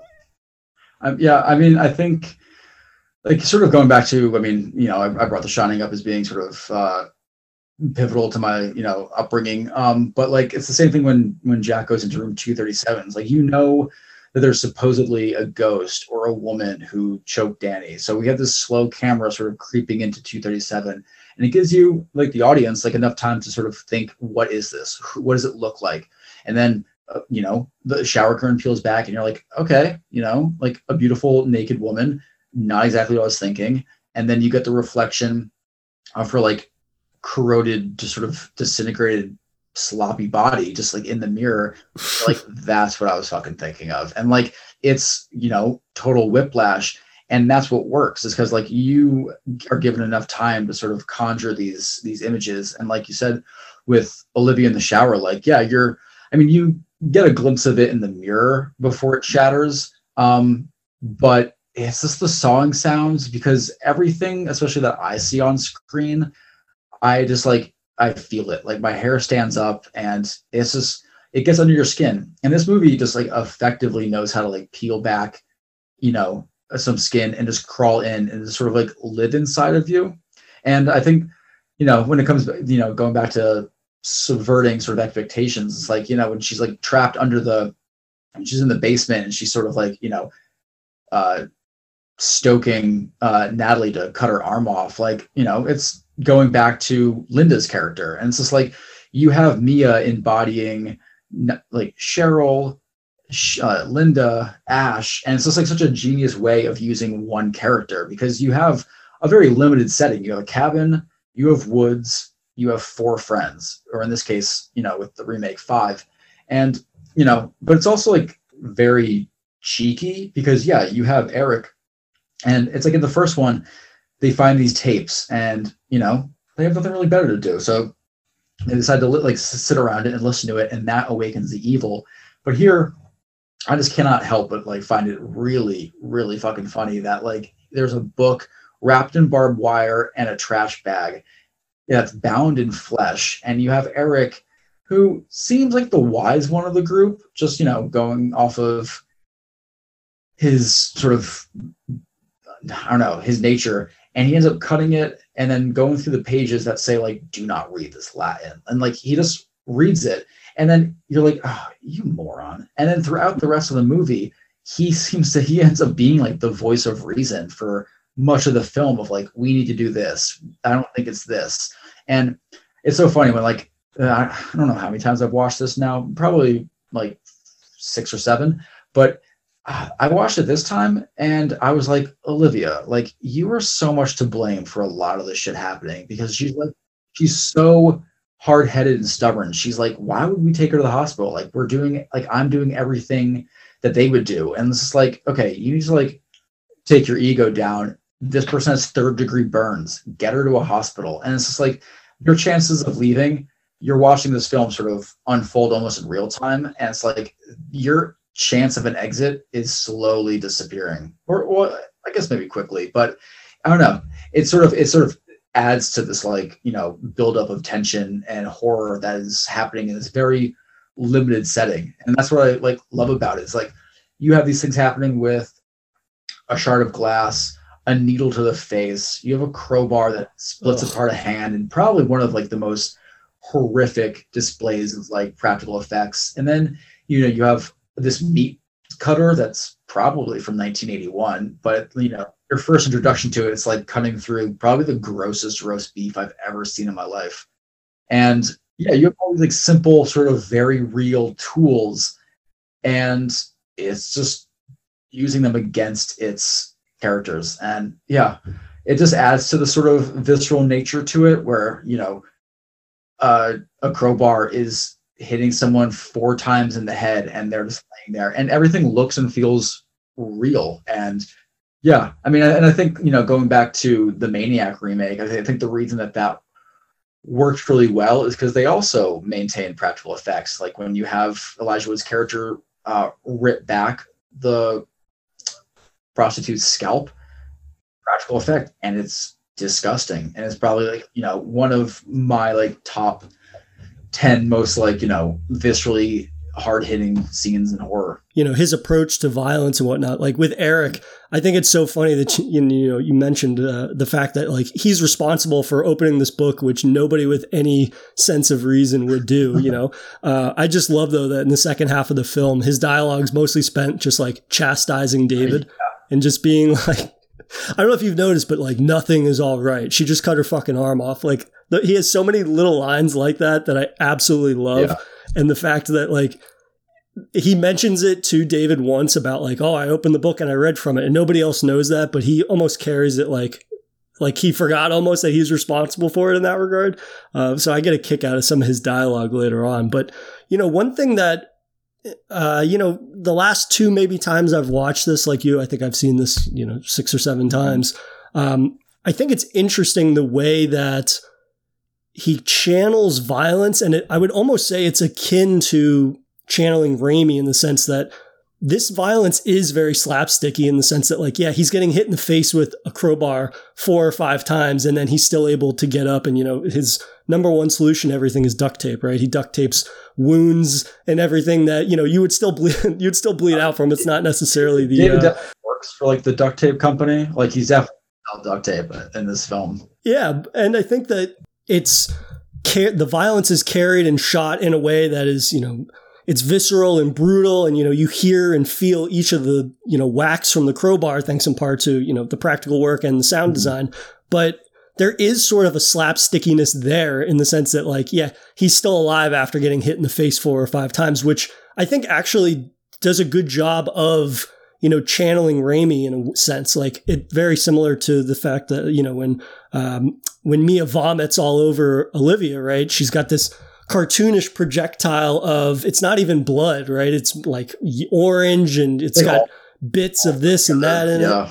um, yeah, I mean, I think like sort of going back to, I mean, you know, I, I brought The Shining up as being sort of uh, pivotal to my, you know, upbringing. Um, but like it's the same thing when when Jack goes into room 237. It's like you know that there's supposedly a ghost or a woman who choked Danny. So we have this slow camera sort of creeping into 237 and it gives you like the audience like enough time to sort of think what is this? What does it look like? And then uh, you know the shower curtain peels back and you're like okay you know like a beautiful naked woman not exactly what i was thinking. And then you get the reflection of her like corroded just sort of disintegrated sloppy body just like in the mirror. Like that's what i was fucking thinking of. And like it's you know total whiplash. And that's what works is because like you are given enough time to sort of conjure these these images. And like you said with olivia in the shower like yeah you're i mean you get a glimpse of it in the mirror before it shatters. Um but it's just the sawing sounds because everything especially that i see on screen i just like i feel it like my hair stands up and it's just it gets under your skin and this movie just like effectively knows how to like peel back you know some skin and just crawl in and just sort of like live inside of you. And I think, you know, when it comes, you know, going back to subverting sort of expectations, it's like, you know, when she's like trapped under the, she's in the basement and she's sort of like, you know, uh, stoking uh, Natalie to cut her arm off. Like, you know, it's going back to Linda's character. And it's just like, you have Mia embodying like Cheryl, uh, Linda, Ash, and it's just like such a genius way of using one character because you have a very limited setting. You have a cabin, you have woods, you have four friends, or in this case, you know, with the remake, five, and you know, but it's also like very cheeky because yeah, you have Eric, and it's like in the first one, they find these tapes, and you know, they have nothing really better to do, so they decide to like sit around it and listen to it, and that awakens the evil. But here, I just cannot help but like find it really, really fucking funny that like there's a book wrapped in barbed wire and a trash bag that's bound in flesh, and you have Eric, who seems like the wise one of the group, just you know going off of his sort of I don't know his nature, and he ends up cutting it and then going through the pages that say like do not read this Latin, and like he just reads it and then you're like, oh, you moron. And then throughout the rest of the movie, he seems to he ends up being like the voice of reason for much of the film of like, we need to do this. I don't think it's this. And it's so funny when like uh, I don't know how many times I've watched this now, probably like six or seven, but I watched it this time and I was like, Olivia, like you are so much to blame for a lot of this shit happening because she's like, she's so hard headed and stubborn. She's like, why would we take her to the hospital? Like, we're doing, like, I'm doing everything that they would do. And it's like, okay, you need to like take your ego down. This person has third degree burns. Get her to a hospital. And it's just like your chances of leaving, you're watching this film sort of unfold almost in real time. And it's like your chance of an exit is slowly disappearing. Or, or I guess maybe quickly, but I don't know. It sort of, it sort of adds to this like you know buildup of tension and horror that is happening in this very limited setting and that's what i like love about it it's like you have these things happening with a shard of glass a needle to the face you have a crowbar that splits Ugh. apart a hand and probably one of like the most horrific displays of like practical effects and then you know you have this meat cutter that's probably from 1981 but you know your first introduction to it, it's like cutting through probably the grossest roast beef I've ever seen in my life. And yeah, you have all these like simple, sort of very real tools, and it's just using them against its characters. And yeah, it just adds to the sort of visceral nature to it, where you know, uh, a crowbar is hitting someone four times in the head, and they're just laying there, and everything looks and feels real and yeah, I mean, and I think you know, going back to the Maniac remake, I think the reason that that worked really well is because they also maintain practical effects. Like when you have Elijah Wood's character uh, rip back the prostitute's scalp, practical effect, and it's disgusting. And it's probably like you know one of my like top ten most like you know viscerally hard hitting scenes in horror. You know, his approach to violence and whatnot. Like with Eric, I think it's so funny that you, you know you mentioned uh, the fact that like he's responsible for opening this book, which nobody with any sense of reason would do. You know, uh, I just love though that in the second half of the film, his dialogue's mostly spent just like chastising David yeah. and just being like. I don't know if you've noticed, but like nothing is all right. She just cut her fucking arm off. Like he has so many little lines like that that I absolutely love. Yeah and the fact that like he mentions it to David once about like, oh, I opened the book and I read from it, and nobody else knows that, but he almost carries it like like he forgot almost that he's responsible for it in that regard. Uh, so I get a kick out of some of his dialogue later on. But you know, one thing that uh, you know, the last two maybe times I've watched this, like you, I think I've seen this, you know, six or seven times. Um, I think it's interesting the way that he channels violence, and it, I would almost say it's akin to channeling Raimi in the sense that this violence is very slapsticky in the sense that like yeah he's getting hit in the face with a crowbar four or five times and then he's still able to get up and you know his number one solution to everything is duct tape right he duct tapes wounds and everything that you know you would still bleed you'd still bleed out from it's not necessarily the David uh, works for like the duct tape company. Like he's definitely duct tape in this film. Yeah, and I think that it's the violence is carried and shot in a way that is, you know, it's visceral and brutal, and you know, you hear and feel each of the, you know, whacks from the crowbar, thanks in part to you know the practical work and the sound Mhm. design. But there is sort of a slapstickiness there in the sense that, like, yeah, he's still alive after getting hit in the face four or five times, which I think actually does a good job of you know channeling Raimi in a sense. Like it very similar to the fact that you know when um, when Mia vomits all over Olivia, right? She's got this cartoonish projectile of it's not even blood, right? It's like orange and it's They got all- bits of this and that in it. yeah.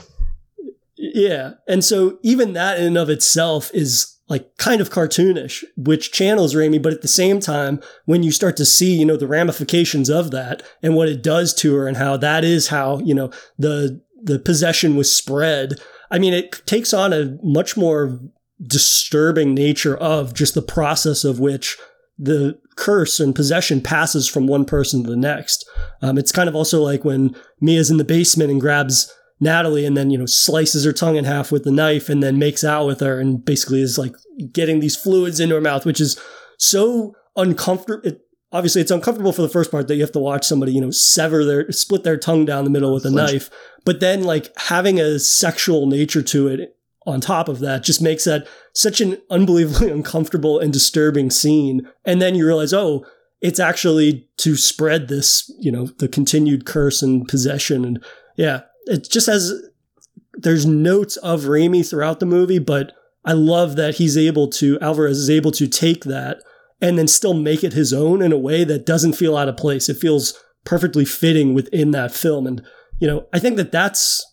Yeah. And so even that in and of itself is like kind of cartoonish, which channels Raimi, but at the same time, when you start to see, you know, the ramifications of that and what it does to her and how that is how, you know, the the possession was spread. I mean, it takes on a much more disturbing nature of just the process of which the curse and possession passes from one person to the next. Um, it's kind of also like when Mia's in the basement and grabs Natalie and then, you know, slices her tongue in half with the knife and then makes out with her and basically is like getting these fluids into her mouth, which is so uncomfortable. It, obviously, it's uncomfortable for the first part that you have to watch somebody, you know, sever their, split their tongue down the middle with a Flinch. knife. But then, like, having a sexual nature to it on top of that just makes that such an unbelievably uncomfortable and disturbing scene. And then you realize, oh, it's actually to spread this, you know, the continued curse and possession. And yeah, it just has, there's notes of Raimi throughout the movie, but I love that he's able to, Alvarez is able to take that and then still make it his own in a way that doesn't feel out of place. It feels perfectly fitting within that film. And, you know, I think that that's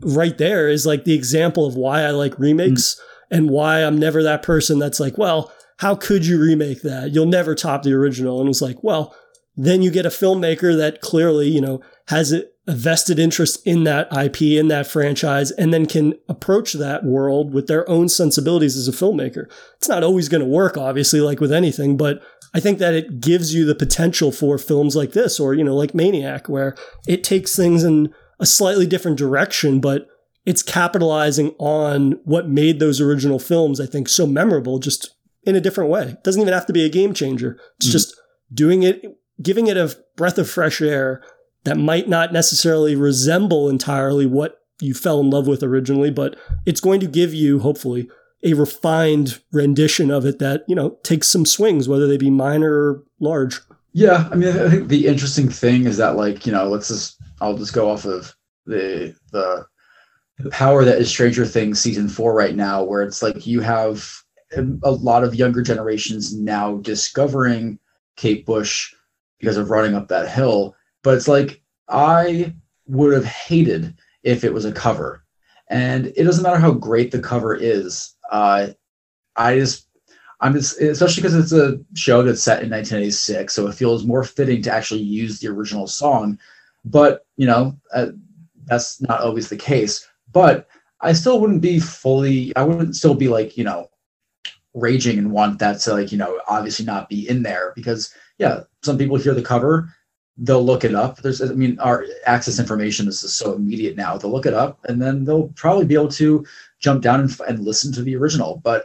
right there is like the example of why I like remakes mm. and why I'm never that person that's like, well, how could you remake that? You'll never top the original. And it's like, well, then you get a filmmaker that clearly, you know, has a, vested interest in that IP, in that franchise, and then can approach that world with their own sensibilities as a filmmaker. It's not always going to work, obviously, like with anything, but I think that it gives you the potential for films like this or, you know, like Maniac, where it takes things in a slightly different direction, but it's capitalizing on what made those original films, I think, so memorable just in a different way. It doesn't even have to be a game changer. It's Mhm. just doing it, giving it a breath of fresh air that might not necessarily resemble entirely what you fell in love with originally, but it's going to give you, hopefully, a refined rendition of it that, you know, takes some swings, whether they be minor or large. Yeah, I mean, I think the interesting thing is that, like, you know, let's just, I'll just go off of the the power that is Stranger Things season four right now, where it's like you have a lot of younger generations now discovering Kate Bush because of running up that hill. But it's like I would have hated if it was a cover, and it doesn't matter how great the cover is. Uh, I just I'm just especially because it's a show that's set in 1986, so it feels more fitting to actually use the original song. But you know, uh, that's not always the case. But I still wouldn't be fully. I wouldn't still be like you know, raging and want that to like you know obviously not be in there because yeah, some people hear the cover, they'll look it up. There's I mean our access information is so immediate now. They'll look it up and then they'll probably be able to jump down and, and listen to the original. But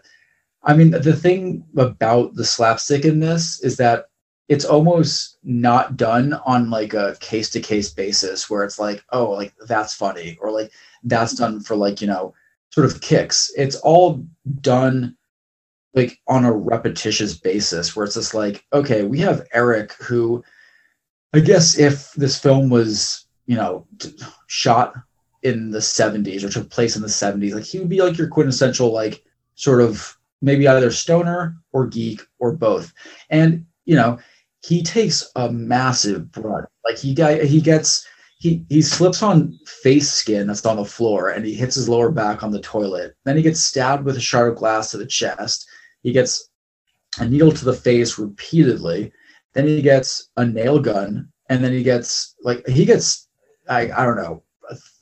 I mean, the thing about the slapstick in this is that it's almost not done on like a case to case basis where it's like, oh, like that's funny or like that's done for like, you know, sort of kicks. It's all done like on a repetitious basis where it's just like, okay, we have Eric who I guess if this film was, you know, shot in the 70s or took place in the 70s, like he would be like your quintessential, like sort of maybe either stoner or geek or both. And, you know, he takes a massive brunt. Like he got he gets he he slips on face skin that's on the floor and he hits his lower back on the toilet. Then he gets stabbed with a shard of glass to the chest. He gets a needle to the face repeatedly. Then he gets a nail gun, and then he gets like he gets I I don't know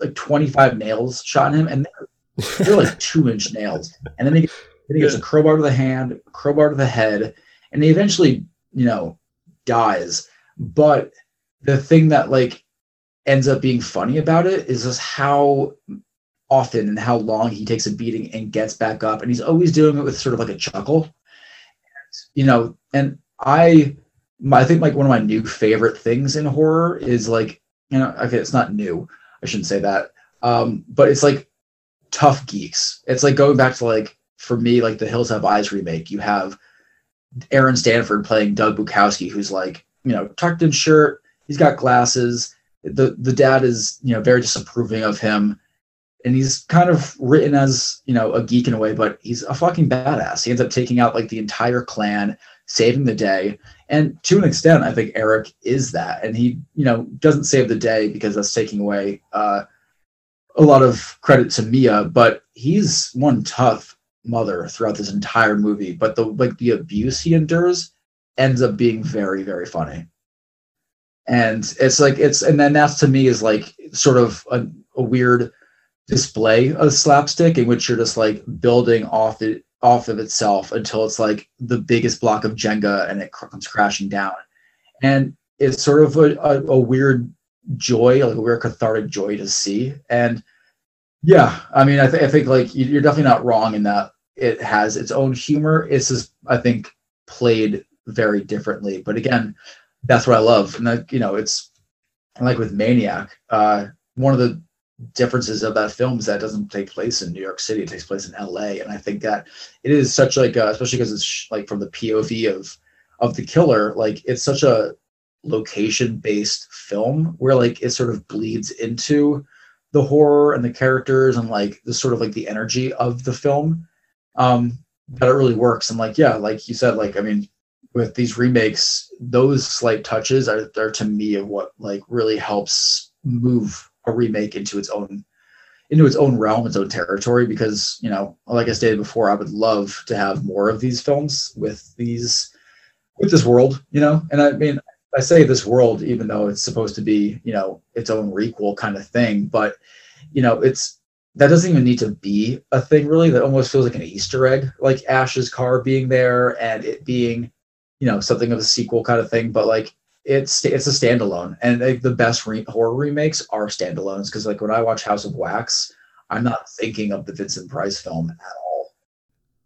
like 25 nails shot in him, and they're, they're like two inch nails. And then he, then he gets a crowbar to the hand, crowbar to the head, and he eventually you know dies. But the thing that like ends up being funny about it is just how often and how long he takes a beating and gets back up. And he's always doing it with sort of like a chuckle. You know and i i think like one of my new favorite things in horror is like you know okay it's not new. I shouldn't say that. Um but it's like tough geeks it's like going back to like for me like the hills have eyes remake. You have aaron stanford playing doug bukowski who's like you know tucked in shirt. He's got glasses. The the dad is you know very disapproving of him. And he's kind of written as you know a geek in a way but he's a fucking badass. He ends up taking out like the entire clan saving the day. And to an extent i think eric is that. And he you know doesn't save the day because that's taking away uh, a lot of credit to mia but he's one tough mother throughout this entire movie but the like the abuse he endures ends up being very very funny and it's like it's and then that's to me is like sort of a, a weird display of slapstick in which you're just like building off it off of itself until it's like the biggest block of Jenga and it comes crashing down. And it's sort of a, a, a, weird joy, like a weird cathartic joy to see. And yeah, I mean, I, th- I think like you're definitely not wrong in that it has its own humor. It's just, I think, played very differently. But again, that's what I love. And that, you know, it's like with Maniac, uh, one of the differences of that film is that doesn't take place in New York City. It takes place in L.A. And I think that it is such like, a, especially because it's sh- like from the POV of of the killer, like it's such a location based film where like it sort of bleeds into the horror and the characters and like the sort of like the energy of the film. Um, that it really works. And like, yeah, like you said, like I mean, with these remakes, those slight touches are, are to me of what like really helps move a remake into its own into its own realm, its own territory. Because you know, like I stated before, I would love to have more of these films with these with this world. You know, and I mean, I say this world, even though it's supposed to be you know its own requel kind of thing, but you know, it's that doesn't even need to be a thing really. That almost feels like an Easter egg, like Ash's car being there and it being you know something of a sequel kind of thing. But like it's it's a standalone, and like, the best re- horror remakes are standalones because like when I watch House of Wax, I'm not thinking of the Vincent Price film at all.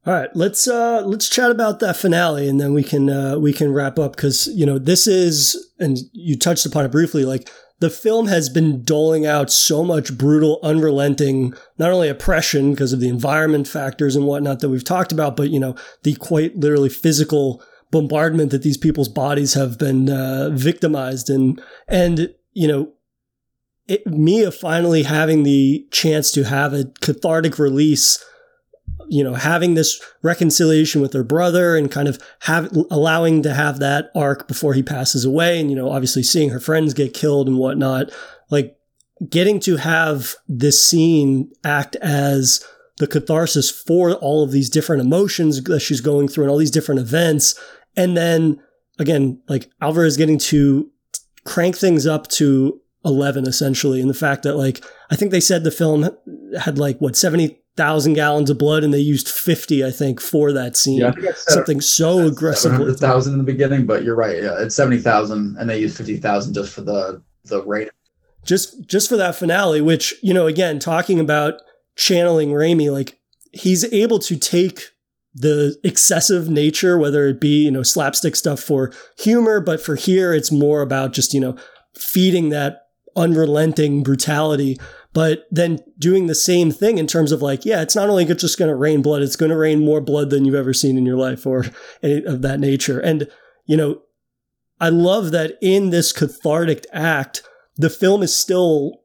All right, let's uh let's chat about that finale, and then we can uh, we can wrap up because you know this is, and you touched upon it briefly, like the film has been doling out so much brutal, unrelenting, not only oppression because of the environment factors and whatnot that we've talked about, but you know the quite literally physical bombardment that these people's bodies have been uh, victimized in. And, you know, it, Mia finally having the chance to have a cathartic release, you know, having this reconciliation with her brother and kind of have allowing to have that arc before he passes away. And, you know, obviously seeing her friends get killed and whatnot, like getting to have this scene act as the catharsis for all of these different emotions that she's going through and all these different events and then again, like Alvarez getting to crank things up to 11 essentially. And the fact that like, I think they said the film had like what, 70,000 gallons of blood and they used 50, I think, for that scene. Yeah, Something so aggressive. 100,000 in the beginning, but you're right. Yeah, it's 70,000 and they used 50,000 just for the, the rate. Just, just for that finale, which, you know, again, talking about channeling Raimi, like he's able to take the excessive nature, whether it be, you know, slapstick stuff for humor, but for here, it's more about just, you know, feeding that unrelenting brutality, but then doing the same thing in terms of like, yeah, it's not only it's just going to rain blood, it's going to rain more blood than you've ever seen in your life or any of that nature. And, you know, I love that in this cathartic act, the film is still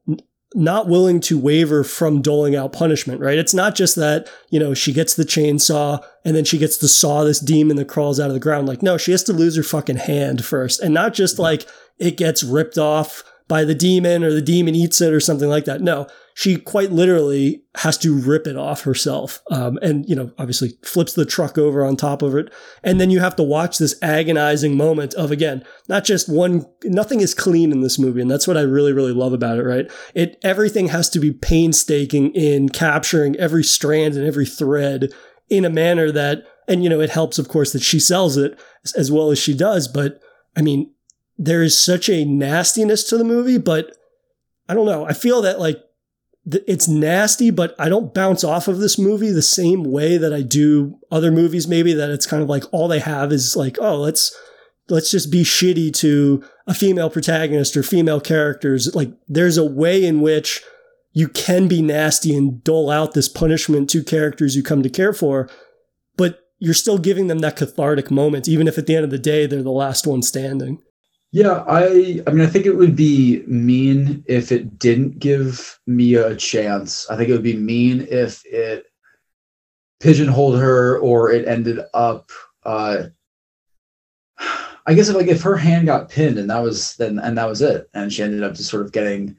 not willing to waver from doling out punishment, right? It's not just that, you know, she gets the chainsaw and then she gets to saw this demon that crawls out of the ground. Like, no, she has to lose her fucking hand first. And not just mm-hmm. like it gets ripped off by the demon or the demon eats it or something like that. No, she quite literally has to rip it off herself. Um, and, you know, obviously flips the truck over on top of it. And then you have to watch this agonizing moment of, again, not just one, nothing is clean in this movie. And that's what I really, really love about it, right? It, everything has to be painstaking in capturing every strand and every thread in a manner that, and, you know, it helps, of course, that she sells it as well as she does. But I mean, there is such a nastiness to the movie, but I don't know. I feel that like it's nasty, but I don't bounce off of this movie the same way that I do other movies. Maybe that it's kind of like all they have is like, oh, let's let's just be shitty to a female protagonist or female characters. Like there's a way in which you can be nasty and dole out this punishment to characters you come to care for, but you're still giving them that cathartic moment, even if at the end of the day they're the last one standing. Yeah, I I mean I think it would be mean if it didn't give Mia a chance. I think it would be mean if it pigeonholed her or it ended up uh I guess if like if her hand got pinned and that was then and that was it and she ended up just sort of getting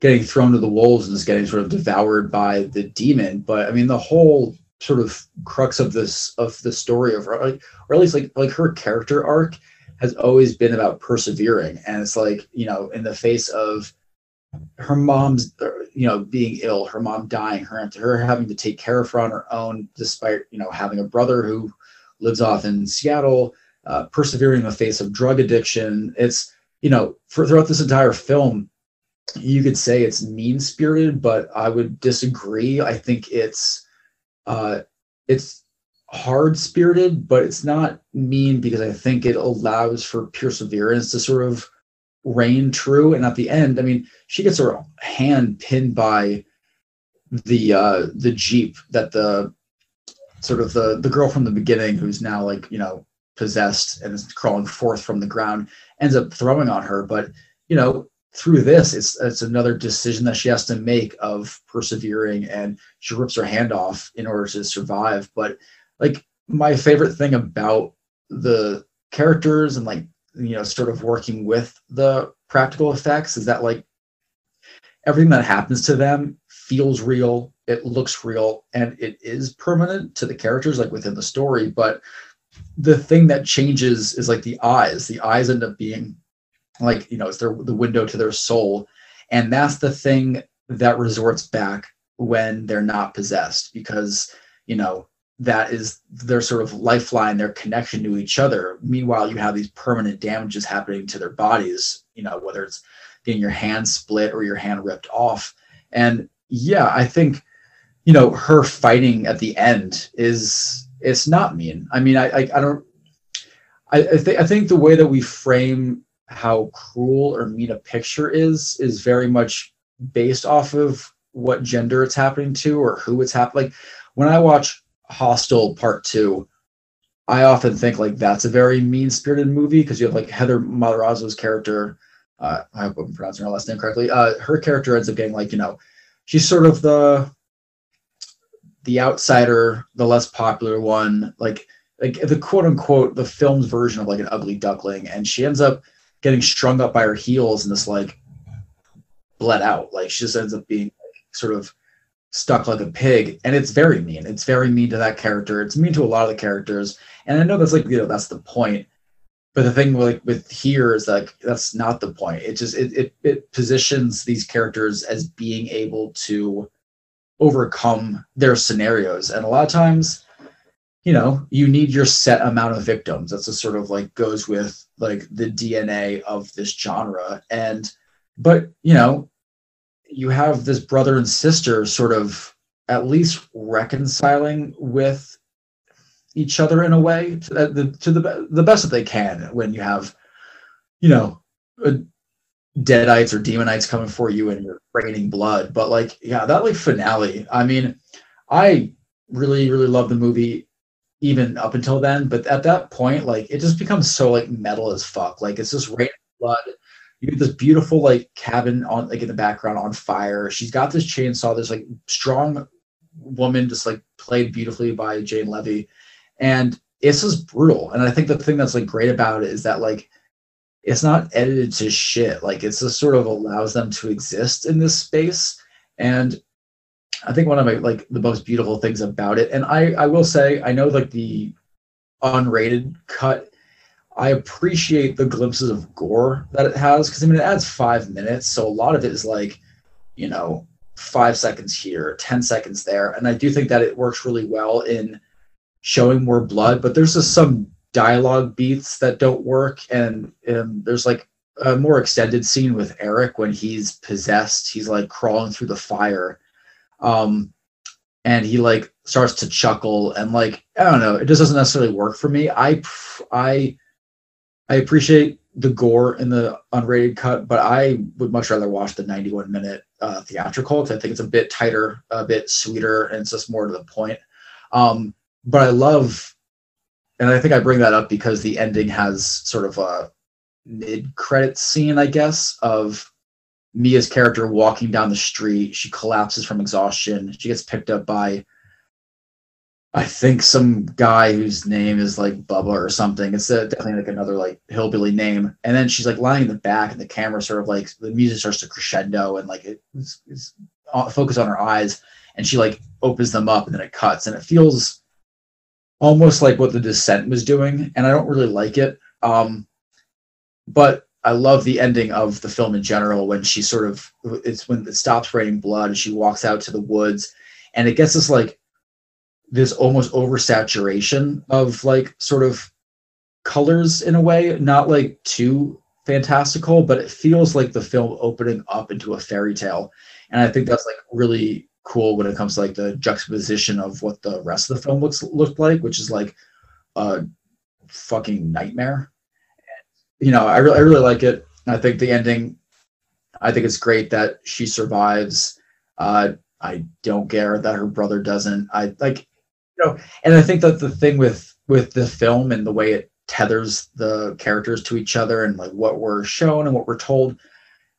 getting thrown to the wolves and just getting sort of devoured by the demon. But I mean the whole sort of crux of this of the story of her like or at least like like her character arc has always been about persevering. And it's like, you know, in the face of her mom's, you know, being ill, her mom dying, her, her having to take care of her on her own, despite, you know, having a brother who lives off in Seattle, uh, persevering in the face of drug addiction. It's, you know, for throughout this entire film, you could say it's mean spirited, but I would disagree. I think it's, uh, it's hard spirited, but it's not mean because I think it allows for perseverance to sort of reign true. And at the end, I mean, she gets her hand pinned by the uh the jeep that the sort of the the girl from the beginning who's now like you know possessed and is crawling forth from the ground ends up throwing on her but you know through this it's it's another decision that she has to make of persevering and she rips her hand off in order to survive but like my favorite thing about the characters and like you know sort of working with the practical effects is that like everything that happens to them feels real it looks real and it is permanent to the characters like within the story but the thing that changes is like the eyes. The eyes end up being like you know it's their the window to their soul and that's the thing that resorts back when they're not possessed because you know that is their sort of lifeline, their connection to each other. Meanwhile, you have these permanent damages happening to their bodies, you know, whether it's getting your hand split or your hand ripped off. And yeah, I think, you know, her fighting at the end is it's not mean. I mean, I I, I don't I, I think I think the way that we frame how cruel or mean a picture is is very much based off of what gender it's happening to or who it's happening. Like when I watch Hostel Part Two, I often think like that's a very mean spirited movie because you have like Heather Matarazzo's character. Uh, I hope I'm pronouncing her last name correctly. Uh, her character ends up getting like you know, she's sort of the the outsider, the less popular one, like like the quote unquote the film's version of like an ugly duckling, and she ends up getting strung up by her heels and this like bled out. Like she just ends up being like, sort of stuck like a pig and it's very mean. It's very mean to that character. It's mean to a lot of the characters. And i know that's like you know that's the point. But the thing like with here is like that's not the point. It just it, it it positions these characters as being able to overcome their scenarios. And a lot of times you know you need your set amount of victims. That's a sort of like goes with like the dna of this genre. And but you know you have this brother and sister sort of at least reconciling with each other in a way to the to the, the best that they can when you have you know deadites or demonites coming for you and you're raining blood. But like yeah that like finale. I mean i really really love the movie even up until then but at that point like it just becomes so like metal as fuck. Like it's just raining blood you get this beautiful like cabin on like in the background on fire. She's got this chainsaw. This like strong woman, just like played beautifully by Jane Levy, and it's just brutal. And I think the thing that's like great about it is that like it's not edited to shit. Like it's just sort of allows them to exist in this space. And I think one of my like the most beautiful things about it, and I I will say I know like the unrated cut I appreciate the glimpses of gore that it has because I mean it adds five minutes, so a lot of it is like, you know, five seconds here, ten seconds there, and I do think that it works really well in showing more blood. But there's just some dialogue beats that don't work, and, and there's like a more extended scene with Eric when he's possessed. He's like crawling through the fire, um, and he like starts to chuckle and like I don't know. It just doesn't necessarily work for me. I I I appreciate the gore in the unrated cut, but I would much rather watch the 91 minute uh, theatrical because I think it's a bit tighter, a bit sweeter, and it's just more to the point. Um, but I love, and I think I bring that up because the ending has sort of a mid credit scene, I guess, of Mia's character walking down the street. She collapses from exhaustion. She gets picked up by I think some guy whose name is like Bubba or something. It's a, definitely like another like hillbilly name. And then she's like lying in the back, and the camera sort of like the music starts to crescendo, and like it, it's, it's focused on her eyes, and she like opens them up, and then it cuts, and it feels almost like what the Descent was doing, and I don't really like it. Um, but I love the ending of the film in general when she sort of it's when it stops raining blood and she walks out to the woods, and it gets this like this almost oversaturation of like sort of colors in a way, not like too fantastical, but it feels like the film opening up into a fairy tale. And I think that's like really cool when it comes to like the juxtaposition of what the rest of the film looks looked like, which is like a fucking nightmare. You know, I really I really like it. I think the ending I think it's great that she survives. Uh I don't care that her brother doesn't. I like know, and I think that the thing with with the film and the way it tethers the characters to each other and like what we're shown and what we're told,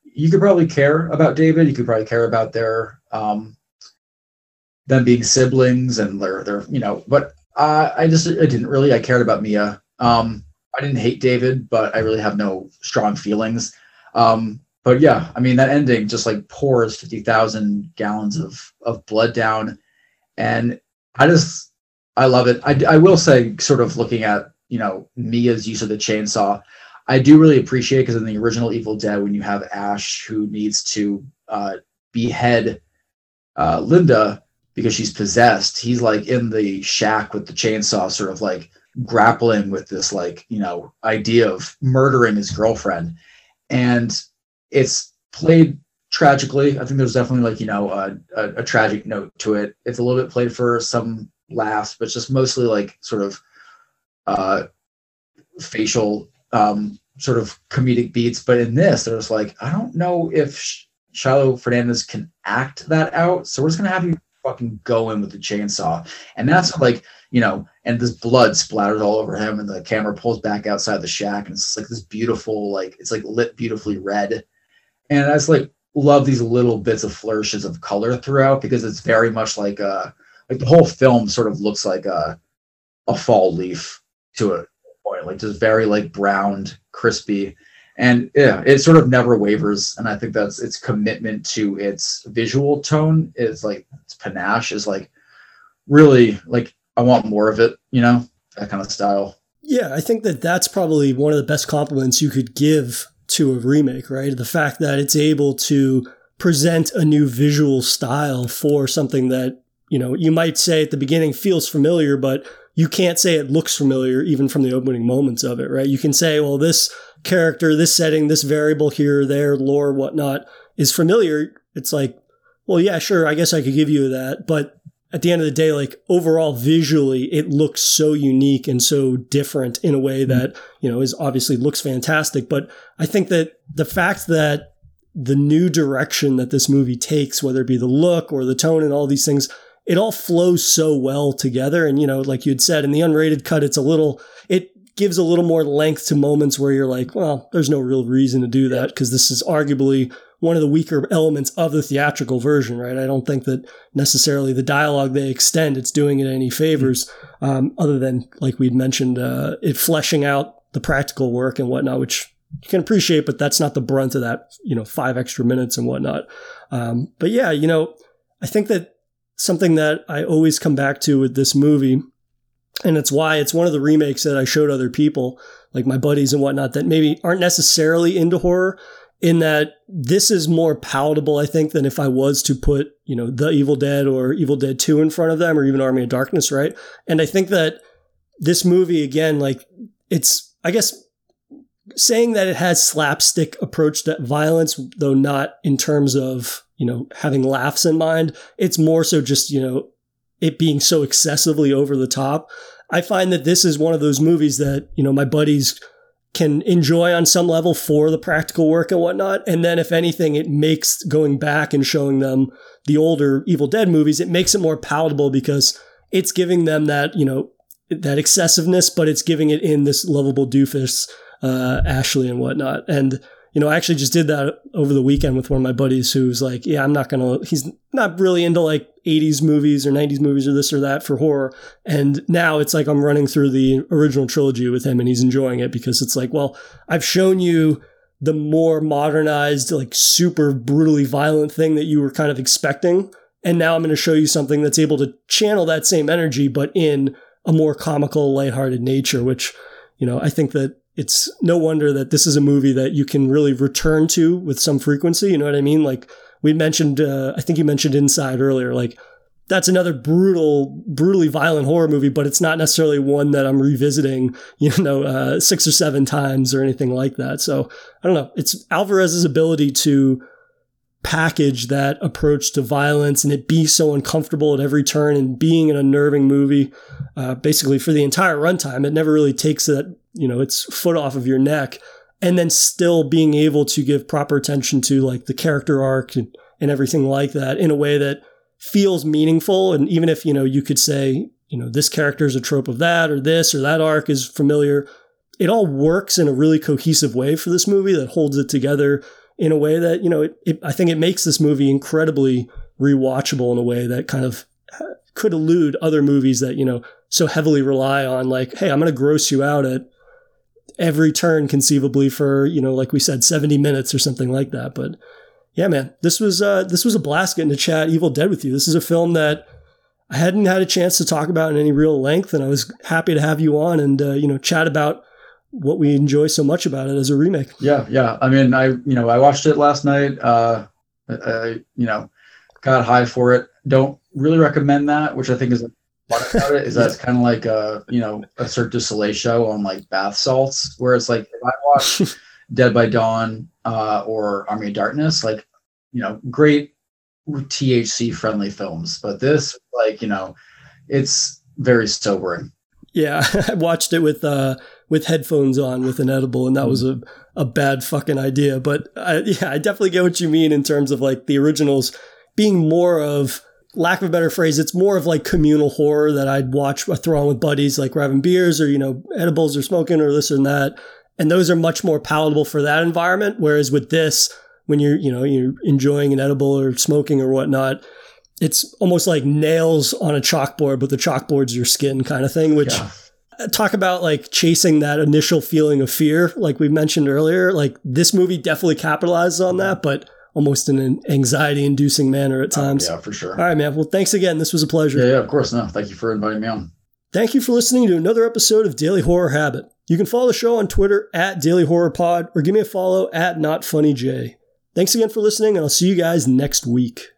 you could probably care about David. You could probably care about their um, them being siblings and their their you know. But uh, I just I didn't really. I cared about Mia. Um, I didn't hate David, but I really have no strong feelings. Um, but yeah, I mean that ending just like pours fifty thousand gallons of of blood down, and I just I love it. I, I will say, sort of looking at you know Mia's use of the chainsaw, I do really appreciate because in the original Evil Dead, when you have Ash who needs to uh, behead uh, Linda because she's possessed, he's like in the shack with the chainsaw, sort of like grappling with this like you know idea of murdering his girlfriend, and it's played tragically. I think there's definitely like you know a, a, a tragic note to it. It's a little bit played for some laughs, but just mostly like sort of uh, facial um, sort of comedic beats. But in this, there's like, I don't know if Shiloh Fernandez can act that out. So we're just gonna have you fucking go in with the chainsaw. And that's like, you know, and this blood splatters all over him, and the camera pulls back outside the shack, and it's like this beautiful, like it's like lit beautifully red. And I just like love these little bits of flourishes of color throughout because it's very much like a like the whole film sort of looks like a a fall leaf to a point, like just very like browned, crispy, and yeah, it sort of never wavers. And I think that's its commitment to its visual tone is like its panache is like really like I want more of it, you know, that kind of style. Yeah, I think that that's probably one of the best compliments you could give to a remake, right? The fact that it's able to present a new visual style for something that you know, you might say at the beginning feels familiar, but you can't say it looks familiar even from the opening moments of it, right? You can say, well, this character, this setting, this variable here, there, lore, whatnot is familiar. It's like, well, yeah, sure, I guess I could give you that. But at the end of the day, like overall visually, it looks so unique and so different in a way mm-hmm. that, you know, is obviously looks fantastic. But I think that the fact that the new direction that this movie takes, whether it be the look or the tone and all these things, it all flows so well together. And, you know, like you'd said in the unrated cut, it's a little, it gives a little more length to moments where you're like, well, there's no real reason to do that because this is arguably one of the weaker elements of the theatrical version, right? I don't think that necessarily the dialogue they extend, it's doing it any favors, um, other than, like we'd mentioned, uh, it fleshing out the practical work and whatnot, which you can appreciate, but that's not the brunt of that, you know, five extra minutes and whatnot. Um, but yeah, you know, I think that something that I always come back to with this movie, and it's why it's one of the remakes that I showed other people, like my buddies and whatnot, that maybe aren't necessarily into horror, in that this is more palatable, I think, than if I was to put, you know, The Evil Dead or Evil Dead 2 in front of them or even Army of Darkness, right? And I think that this movie, again, like, it's, I guess, saying that it has slapstick approach to violence, though not in terms of, you know, having laughs in mind, it's more so just, you know, it being so excessively over the top. I find that this is one of those movies that, you know, my buddies can enjoy on some level for the practical work and whatnot. And then, if anything, it makes going back and showing them the older Evil Dead movies, it makes it more palatable because it's giving them that, you know, that excessiveness, but it's giving it in this lovable doofus, uh, Ashley and whatnot. And, you know, I actually just did that over the weekend with one of my buddies who's like, yeah, I'm not to, he's not really into like 80s movies or 90s movies or this or that for horror. And now it's like I'm running through the original trilogy with him and he's enjoying it because it's like, well, I've shown you the more modernized, like super brutally violent thing that you were kind of expecting. And now I'm going to show you something that's able to channel that same energy, but in a more comical, lighthearted nature, which, you know, I think that it's no wonder that this is a movie that you can really return to with some frequency. You know what I mean? Like we mentioned, uh, I think you mentioned Inside earlier. Like that's another brutal, brutally violent horror movie, but it's not necessarily one that I'm revisiting, you know, uh, six or seven times or anything like that. So I don't know. It's Alvarez's ability to package that approach to violence and it be so uncomfortable at every turn and being an unnerving movie, uh, basically for the entire runtime. It never really takes that you know its foot off of your neck and then still being able to give proper attention to like the character arc and, and everything like that in a way that feels meaningful and even if you know you could say you know this character is a trope of that or this or that arc is familiar it all works in a really cohesive way for this movie that holds it together in a way that you know it, it, i think it makes this movie incredibly rewatchable in a way that kind of could elude other movies that you know so heavily rely on like hey i'm going to gross you out at every turn conceivably for you know like we said 70 minutes or something like that. But yeah man this was uh this was a blast getting to chat evil dead with you. This is a film that i hadn't had a chance to talk about in any real length and i was happy to have you on and uh, you know chat about what we enjoy so much about it as a remake. Yeah yeah. I mean i you know i watched it last night. Uh I, you know got high for it. Don't really recommend that which i think is about it is that it's kind of like a you know a Cirque du Soleil show on like bath salts, where it's like if I watch Dead by Dawn uh, or Army of Darkness, like you know, great THC friendly films, but this like you know, it's very sobering. Yeah, I watched it with uh with headphones on with an edible, and that was a a bad fucking idea. But I, yeah, I definitely get what you mean in terms of like the originals being more of lack of a better phrase, it's more of like communal horror that I'd watch a throw on with buddies, like we're having beers or, you know, edibles or smoking or this and that. And those are much more palatable for that environment. Whereas with this, when you're, you know, you're enjoying an edible or smoking or whatnot, it's almost like nails on a chalkboard, but the chalkboard's your skin kind of thing, which yeah. Talk about like chasing that initial feeling of fear, like we mentioned earlier. Like this movie definitely capitalizes on that, but almost in an anxiety inducing manner at times. Oh, yeah, for sure. All right, man. Well, thanks again. This was a pleasure. Yeah, yeah, of course. No, thank you for inviting me on. Thank you for listening to another episode of Daily Horror Habit. You can follow the show on Twitter at Daily Horror Pod or give me a follow at Not Funny J. Thanks again for listening, and I'll see you guys next week.